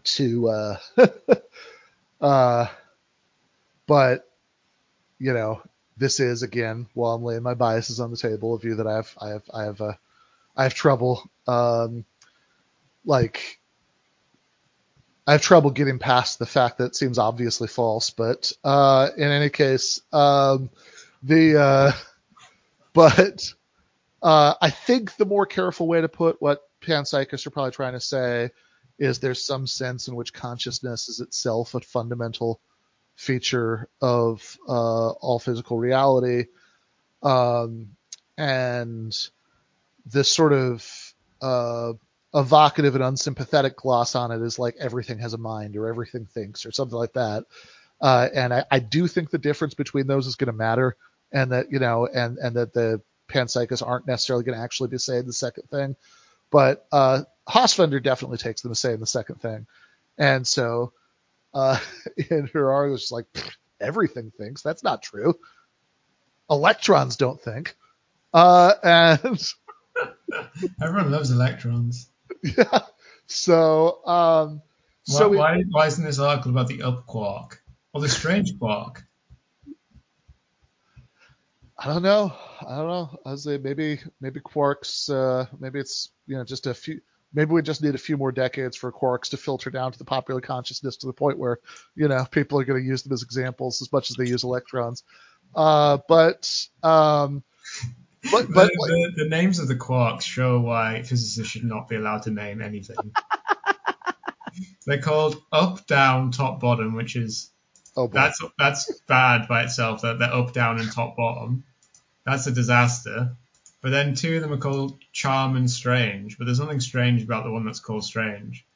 to uh, uh, but you know this is again while I'm laying my biases on the table a view that I have I have I have uh, I have trouble um, like I have trouble getting past the fact that it seems obviously false, but uh, in any case, um, the uh, but uh, I think the more careful way to put what panpsychists are probably trying to say is there's some sense in which consciousness is itself a fundamental feature of uh, all physical reality. Um, and this sort of uh, evocative and unsympathetic gloss on it is like everything has a mind or everything thinks or something like that. Uh, and I, I, do think the difference between those is going to matter and that you know, and and that the panpsychists aren't necessarily going to actually be saying the second thing, but uh, definitely takes them to saying the second thing, and so uh, in her article, she's like, everything thinks that's not true. Electrons don't think, uh, and everyone loves electrons. Yeah. So, um, so why, we, why, why isn't this article about the up quark or the strange quark? I don't know. I don't know. I was say maybe maybe quarks. Uh, maybe it's you know just a few. Maybe we just need a few more decades for quarks to filter down to the popular consciousness to the point where you know people are going to use them as examples as much as they use electrons. Uh, but um, but, but the, the, the, names of the quarks show why physicists should not be allowed to name anything. They're called up, down, top, bottom, which is oh that's that's bad by itself. That they're up, down, and top, bottom. That's a disaster. But then two of them are called Charm and Strange, but there's nothing strange about the one that's called Strange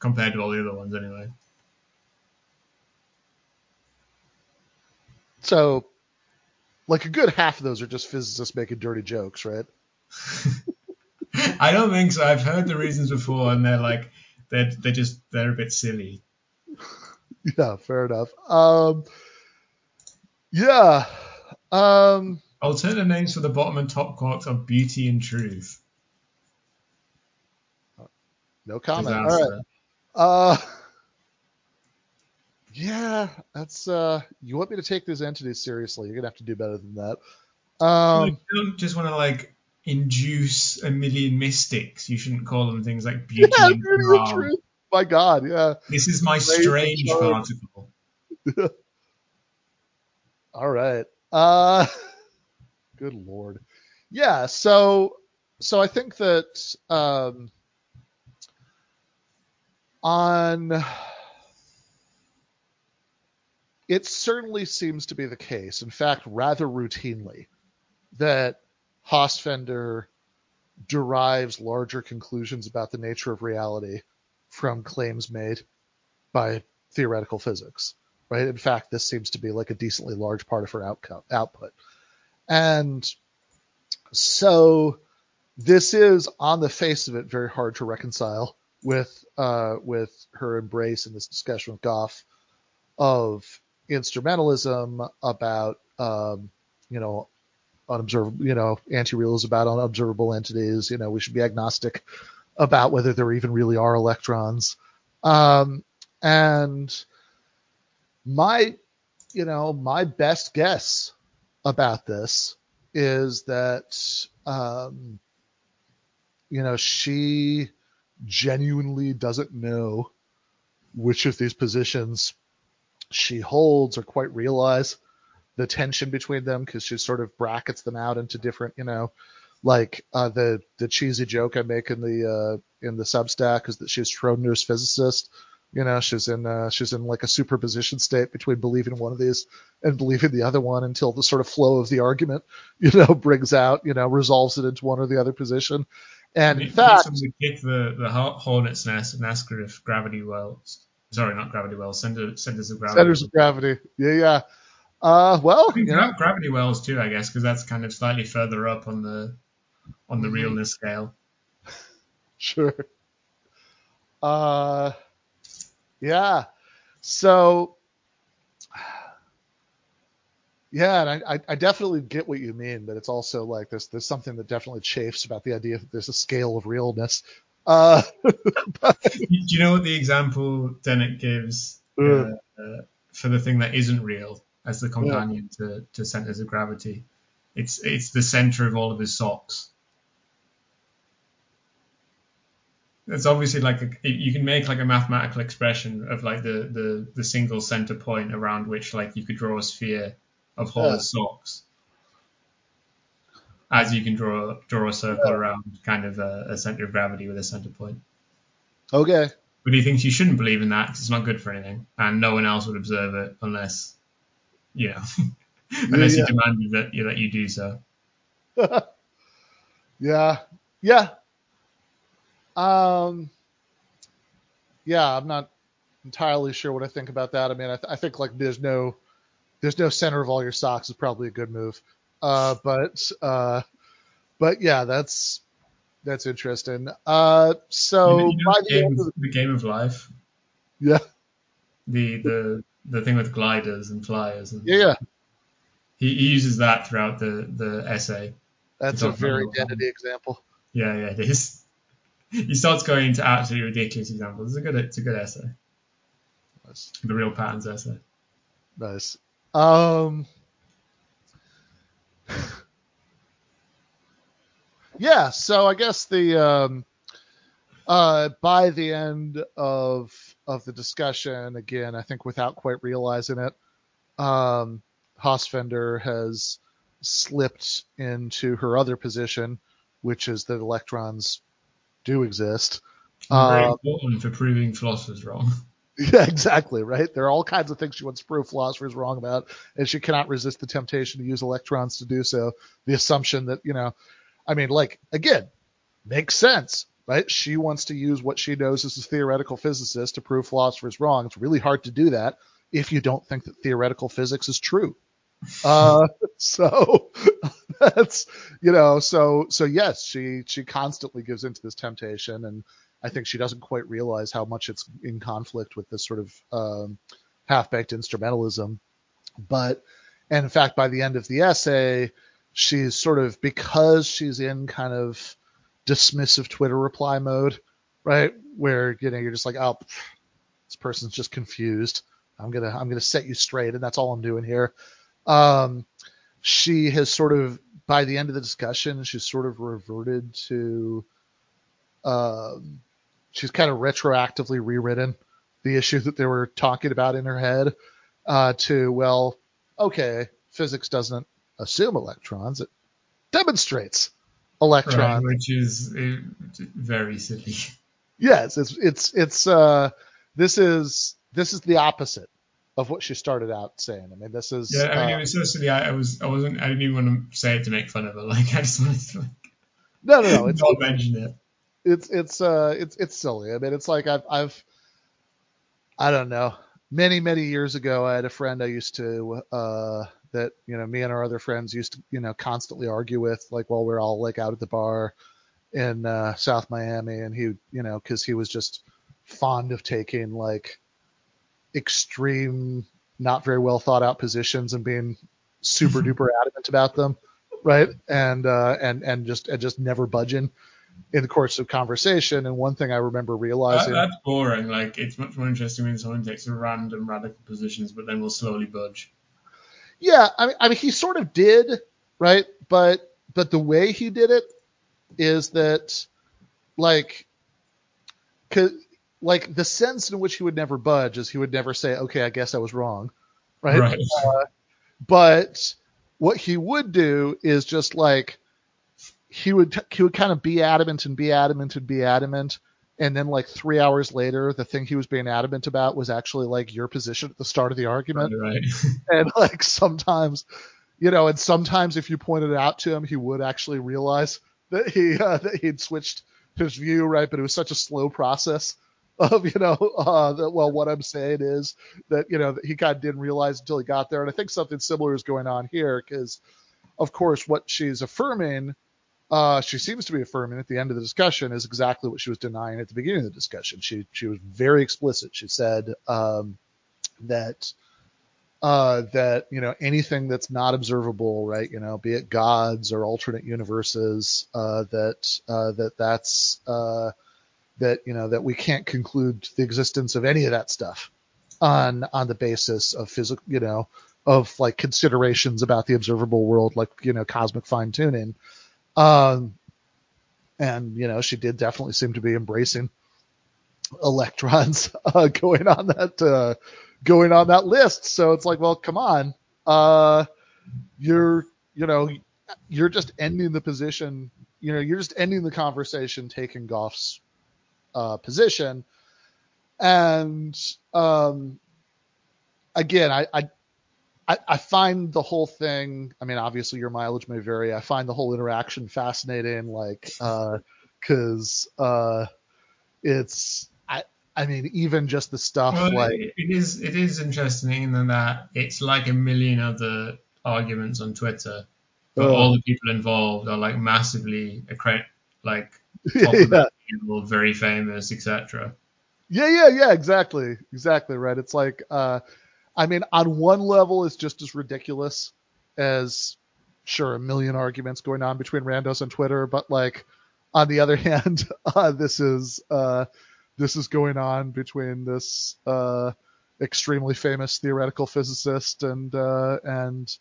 compared to all the other ones, anyway. So, like a good half of those are just physicists making dirty jokes, right? I don't think so. I've heard the reasons before, and they're like they're they're just they're a bit silly. Yeah, fair enough. Um, yeah, um, Alternative names for the bottom and top quarks are Beauty and Truth. No comment. Disaster. All right. Uh, Yeah, that's uh you want me to take these entities seriously, you're gonna have to do better than that. Um you don't just want to like induce a million mystics. You shouldn't call them things like beauty yeah, and truth. My God, yeah. This is my strange particle. All right. Uh good lord. Yeah, so so I think that um on it certainly seems to be the case, in fact, rather routinely, that Hossenfelder derives larger conclusions about the nature of reality from claims made by theoretical physics. Right? In fact, this seems to be like a decently large part of her outcome, output. And so this is, on the face of it, very hard to reconcile with uh, with her embrace in this discussion with Goff of instrumentalism, about um, you know unobservable, you know, anti-realism about unobservable entities. You know, we should be agnostic about whether there even really are electrons. Um, and my, you know, my best guess about this is that, um, you know, she genuinely doesn't know which of these positions she holds or quite realize the tension between them because she sort of brackets them out into different, you know, like uh, the the cheesy joke I make in the uh, in the Substack is that she's Schrodinger's physicist. You know, she's in uh, she's in like a superposition state between believing one of these and believing the other one until the sort of flow of the argument, you know, brings out, you know, resolves it into one or the other position. And in fact, somebody kick the the hornet's nest and ask her if gravity wells Sorry, not gravity wells. Center, centers of gravity. Centers of gravity. Yeah, yeah. Uh, well, you know. gravity wells too, I guess, because that's kind of slightly further up on the on the mm-hmm. realness scale. sure. Uh, yeah. So, yeah, and I, I definitely get what you mean, but it's also like there's there's something that definitely chafes about the idea that there's a scale of realness uh, Do you know what the example Dennett gives uh, uh, for the thing that isn't real as the companion yeah. to, to centers of gravity? It's it's the center of all of his socks. It's obviously like a, you can make like a mathematical expression of like the, the, the single center point around which like you could draw a sphere of Holler's yeah. socks as you can draw draw a circle yeah. around kind of a, a, center of gravity with a center point. Okay. But he thinks you shouldn't believe in that because it's not good for anything, and no one else would observe it unless, you know, unless yeah, yeah. you demanded that you that you do so. yeah, yeah. Um, yeah, I'm not entirely sure what I think about that. I mean, I, th- I think like there's no there's no center of all your socks is probably a good move. Uh, but uh, but yeah, that's that's interesting. Uh, so you know, the, game, the, the game of life. Yeah. The the the thing with gliders and flyers. And yeah, yeah. He, he uses that throughout the the essay. That's a very identity example. Yeah, yeah, it is. He starts going into absolutely ridiculous examples. It's a good it's a good essay. Nice. The real patterns essay. Nice. Um yeah, so I guess the um, uh, by the end of of the discussion, again, I think without quite realizing it, um, has slipped into her other position, which is that electrons do exist. Very important for proving philosophers wrong. Yeah, exactly, right? There are all kinds of things she wants to prove philosophers wrong about, and she cannot resist the temptation to use electrons to do so. The assumption that, you know, I mean, like, again, makes sense, right? She wants to use what she knows as a theoretical physicist to prove philosophers wrong. It's really hard to do that if you don't think that theoretical physics is true. Uh, so that's, you know, so, so yes, she, she constantly gives into this temptation and, I think she doesn't quite realize how much it's in conflict with this sort of um, half-baked instrumentalism. But, and in fact, by the end of the essay, she's sort of because she's in kind of dismissive Twitter reply mode, right? Where you know you're just like, oh, this person's just confused. I'm gonna I'm gonna set you straight, and that's all I'm doing here. Um, she has sort of by the end of the discussion, she's sort of reverted to. Um, she's kind of retroactively rewritten the issue that they were talking about in her head uh, to well, okay, physics doesn't assume electrons; it demonstrates electrons, right, which is uh, very silly. Yes, it's it's it's uh, this is this is the opposite of what she started out saying. I mean, this is yeah. I mean, uh, it was so silly. I, I, was I wasn't I didn't even want to say it to make fun of her. Like I just wanted to like no no no. It's, not mention it. It's it's uh it's it's silly. I mean, it's like I've I've I don't know. Many many years ago, I had a friend I used to uh that you know me and our other friends used to you know constantly argue with like while we are all like out at the bar in uh, South Miami, and he you know because he was just fond of taking like extreme, not very well thought out positions and being super duper adamant about them, right? And uh, and and just and just never budging in the course of conversation. And one thing I remember realizing that, that's boring. Like it's much more interesting when someone takes a random radical positions, but then will slowly budge. Yeah, I mean, I mean, he sort of did, right? But but the way he did it is that like like the sense in which he would never budge is he would never say, okay, I guess I was wrong, right? right. Uh, but what he would do is just like he would he would kind of be adamant and be adamant and be adamant, and then like three hours later, the thing he was being adamant about was actually like your position at the start of the argument, right? and like sometimes, you know, and sometimes if you pointed it out to him, he would actually realize that he uh, that he'd switched his view, right? But it was such a slow process of you know uh, that well, what I'm saying is that you know that he kind of didn't realize until he got there, and I think something similar is going on here because, of course, what she's affirming. Uh, she seems to be affirming at the end of the discussion is exactly what she was denying at the beginning of the discussion. She she was very explicit. She said um, that uh, that you know anything that's not observable, right? You know, be it gods or alternate universes, uh, that uh, that that's uh, that you know that we can't conclude the existence of any of that stuff on on the basis of physical, you know, of like considerations about the observable world, like you know, cosmic fine tuning. Um, and you know, she did definitely seem to be embracing electrons uh, going on that uh, going on that list. So it's like, well, come on, uh, you're you know you're just ending the position. You know, you're just ending the conversation, taking Goff's uh, position, and um, again, I, I I, find the whole thing. I mean, obviously your mileage may vary. I find the whole interaction fascinating, like, because uh, uh, it's I mean, even just the stuff well, like it is it is interesting in that it's like a million other arguments on Twitter, but oh. all the people involved are like massively like yeah. people, very famous, etc. Yeah, yeah, yeah, exactly, exactly right. It's like, uh, I mean, on one level, it's just as ridiculous as sure a million arguments going on between randos on Twitter, but like on the other hand, uh, this is uh, this is going on between this uh, extremely famous theoretical physicist and uh, and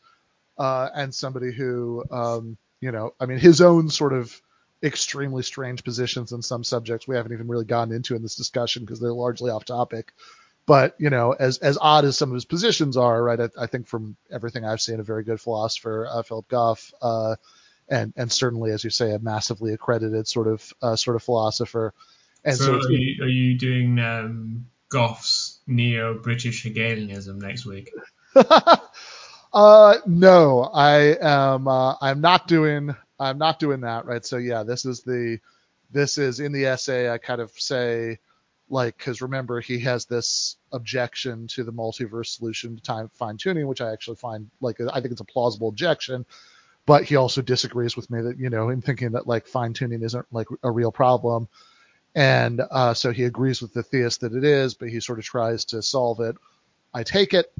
uh, and somebody who um, you know I mean his own sort of extremely strange positions in some subjects we haven't even really gotten into in this discussion because they're largely off topic. But you know, as as odd as some of his positions are, right? I, I think from everything I've seen, a very good philosopher, uh, Philip Goff, uh, and and certainly, as you say, a massively accredited sort of uh, sort of philosopher. And so, so are, you, are, you, doing um, Goff's neo-British Hegelianism next week? uh, no, I am. Uh, I'm not doing. I'm not doing that. Right. So yeah, this is the. This is in the essay. I kind of say, like, because remember he has this objection to the multiverse solution to time fine tuning, which I actually find like I think it's a plausible objection but he also disagrees with me that you know in thinking that like fine tuning isn't like a real problem and uh, so he agrees with the theist that it is, but he sort of tries to solve it. I take it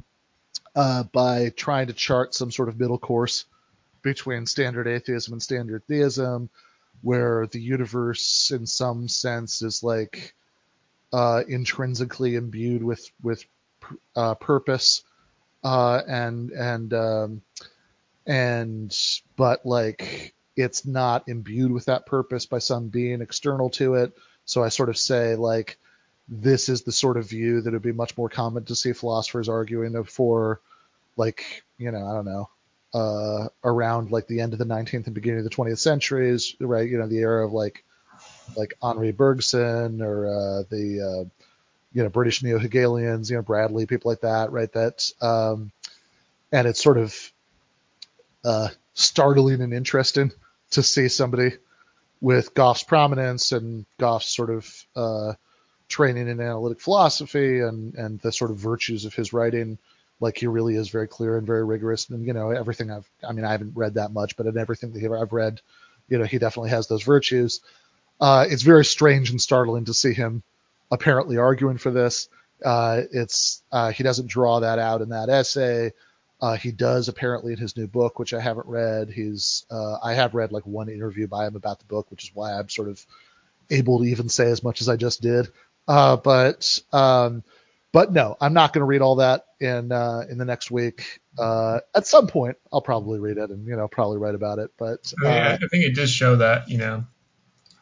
uh, by trying to chart some sort of middle course between standard atheism and standard theism, where the universe, in some sense, is like uh, intrinsically imbued with with uh, purpose, uh, and and um, and but like it's not imbued with that purpose by some being external to it. So I sort of say like this is the sort of view that would be much more common to see philosophers arguing for like you know I don't know uh, around like the end of the 19th and beginning of the 20th centuries, right? You know, the era of like like Henri Bergson or uh, the uh, you know British neo Hegelians, you know Bradley, people like that, right? That um, and it's sort of uh, startling and interesting to see somebody with Goff's prominence and Goff's sort of uh, training in analytic philosophy and and the sort of virtues of his writing. Like he really is very clear and very rigorous, and you know everything I've. I mean, I haven't read that much, but in everything that I've read, you know, he definitely has those virtues. Uh, it's very strange and startling to see him apparently arguing for this. Uh, it's uh, he doesn't draw that out in that essay. Uh, he does apparently in his new book, which I haven't read. He's uh, I have read like one interview by him about the book, which is why I'm sort of able to even say as much as I just did. Uh, but um, but no, I'm not going to read all that in uh, in the next week. Uh, at some point, I'll probably read it and you know probably write about it. But I, mean, I think it does show that you know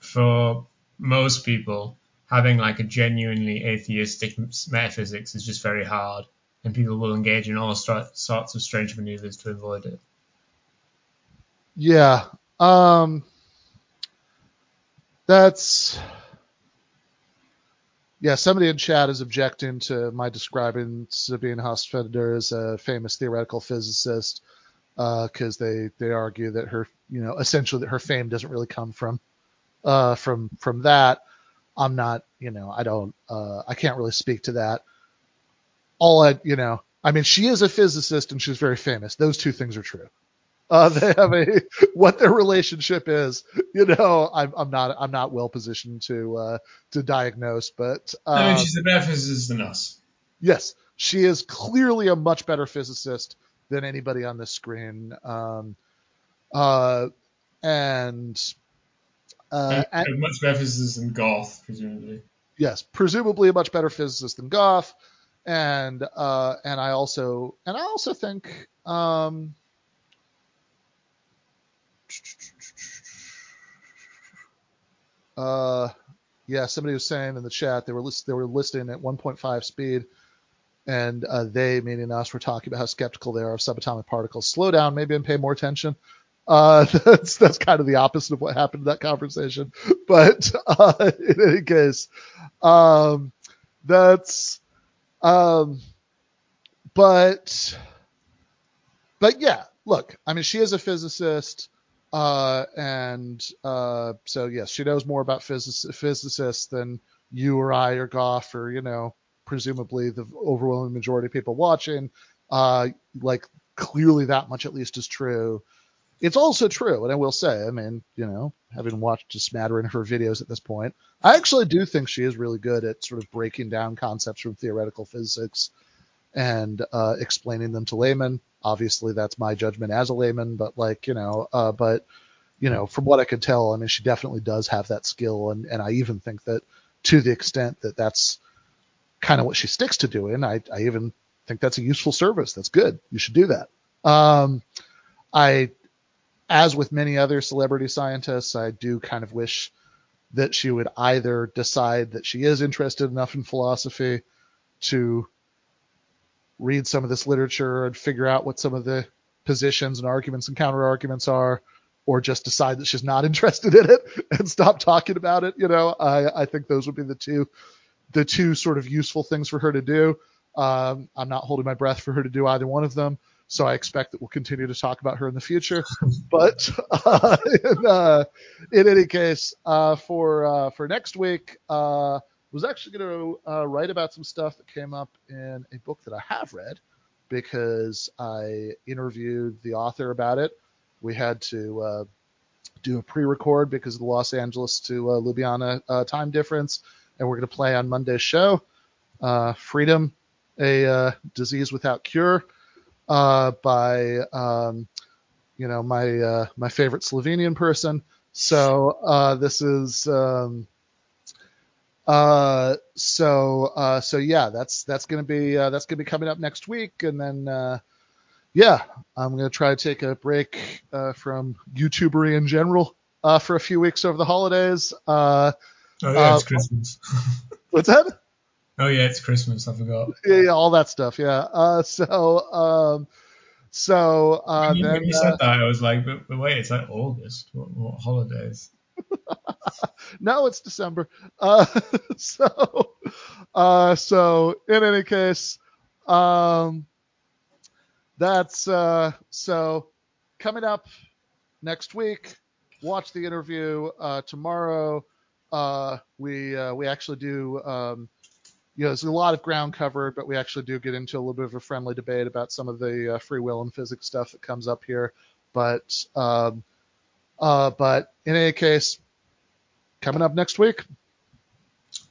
for most people having like a genuinely atheistic metaphysics is just very hard and people will engage in all sorts of strange maneuvers to avoid it. Yeah. Um, that's yeah. Somebody in chat is objecting to my describing Sabine Hossenfelder as a famous theoretical physicist because uh, they they argue that her you know essentially that her fame doesn't really come from uh, from from that. I'm not you know I don't uh, I can't really speak to that all I, you know, I mean, she is a physicist and she's very famous. Those two things are true. Uh, they have a what their relationship is. You know, I'm, I'm not I'm not well positioned to uh, to diagnose, but I mean, um, she's a better physicist than us. Yes, she is clearly a much better physicist than anybody on the screen. Um, uh, and uh, a, a much better physicist than Goff, presumably. Yes, presumably a much better physicist than Goff and uh, and I also and I also think um, uh, yeah, somebody was saying in the chat they were list, they were listing at 1.5 speed, and uh, they, meaning us, were talking about how skeptical they are of subatomic particles. Slow down, maybe, and pay more attention. Uh, that's that's kind of the opposite of what happened in that conversation. But uh, in any case, um, that's um, but but yeah, look, I mean, she is a physicist, uh, and uh, so yes, she knows more about physic- physicists than you or I or Goff or you know, presumably the overwhelming majority of people watching. Uh, like clearly that much at least is true. It's also true, and I will say, I mean, you know, having watched a smattering of her videos at this point, I actually do think she is really good at sort of breaking down concepts from theoretical physics and uh, explaining them to laymen. Obviously, that's my judgment as a layman, but like, you know, uh, but you know, from what I could tell, I mean, she definitely does have that skill, and and I even think that to the extent that that's kind of what she sticks to doing, I I even think that's a useful service. That's good. You should do that. Um, I as with many other celebrity scientists, I do kind of wish that she would either decide that she is interested enough in philosophy to read some of this literature and figure out what some of the positions and arguments and counter arguments are, or just decide that she's not interested in it and stop talking about it. You know, I, I think those would be the two, the two sort of useful things for her to do. Um, I'm not holding my breath for her to do either one of them. So I expect that we'll continue to talk about her in the future. but uh, in, uh, in, any case, uh, for uh, for next week, uh, was actually going to uh, write about some stuff that came up in a book that I have read because I interviewed the author about it. We had to do a pre-record because of the Los Angeles to Ljubljana time difference, and we're going to play on Monday's show. Freedom, a disease without cure uh, by um, you know my uh, my favorite Slovenian person. So uh, this is um, Uh, so uh, so yeah, that's that's gonna be uh, that's gonna be coming up next week, and then uh, yeah, I'm gonna try to take a break uh, from YouTubery in general uh, for a few weeks over the holidays. Uh, oh yeah, it's uh, Christmas. what's that? Oh yeah, it's Christmas. I forgot. Yeah, yeah, all that stuff. Yeah. Uh, so um, so uh, when you, then when you uh, said that, I was like, but, but wait, it's like August. What, what holidays? no, it's December. Uh, so, uh, so in any case, um, that's uh, so coming up next week. Watch the interview uh, tomorrow. Uh, we uh, we actually do. Um, you know, there's a lot of ground covered, but we actually do get into a little bit of a friendly debate about some of the uh, free will and physics stuff that comes up here. But um, uh, but in any case, coming up next week.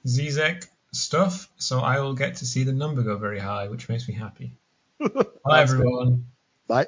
Zizek stuff, so I will get to see the number go very high, which makes me happy. Bye, everyone. Bye.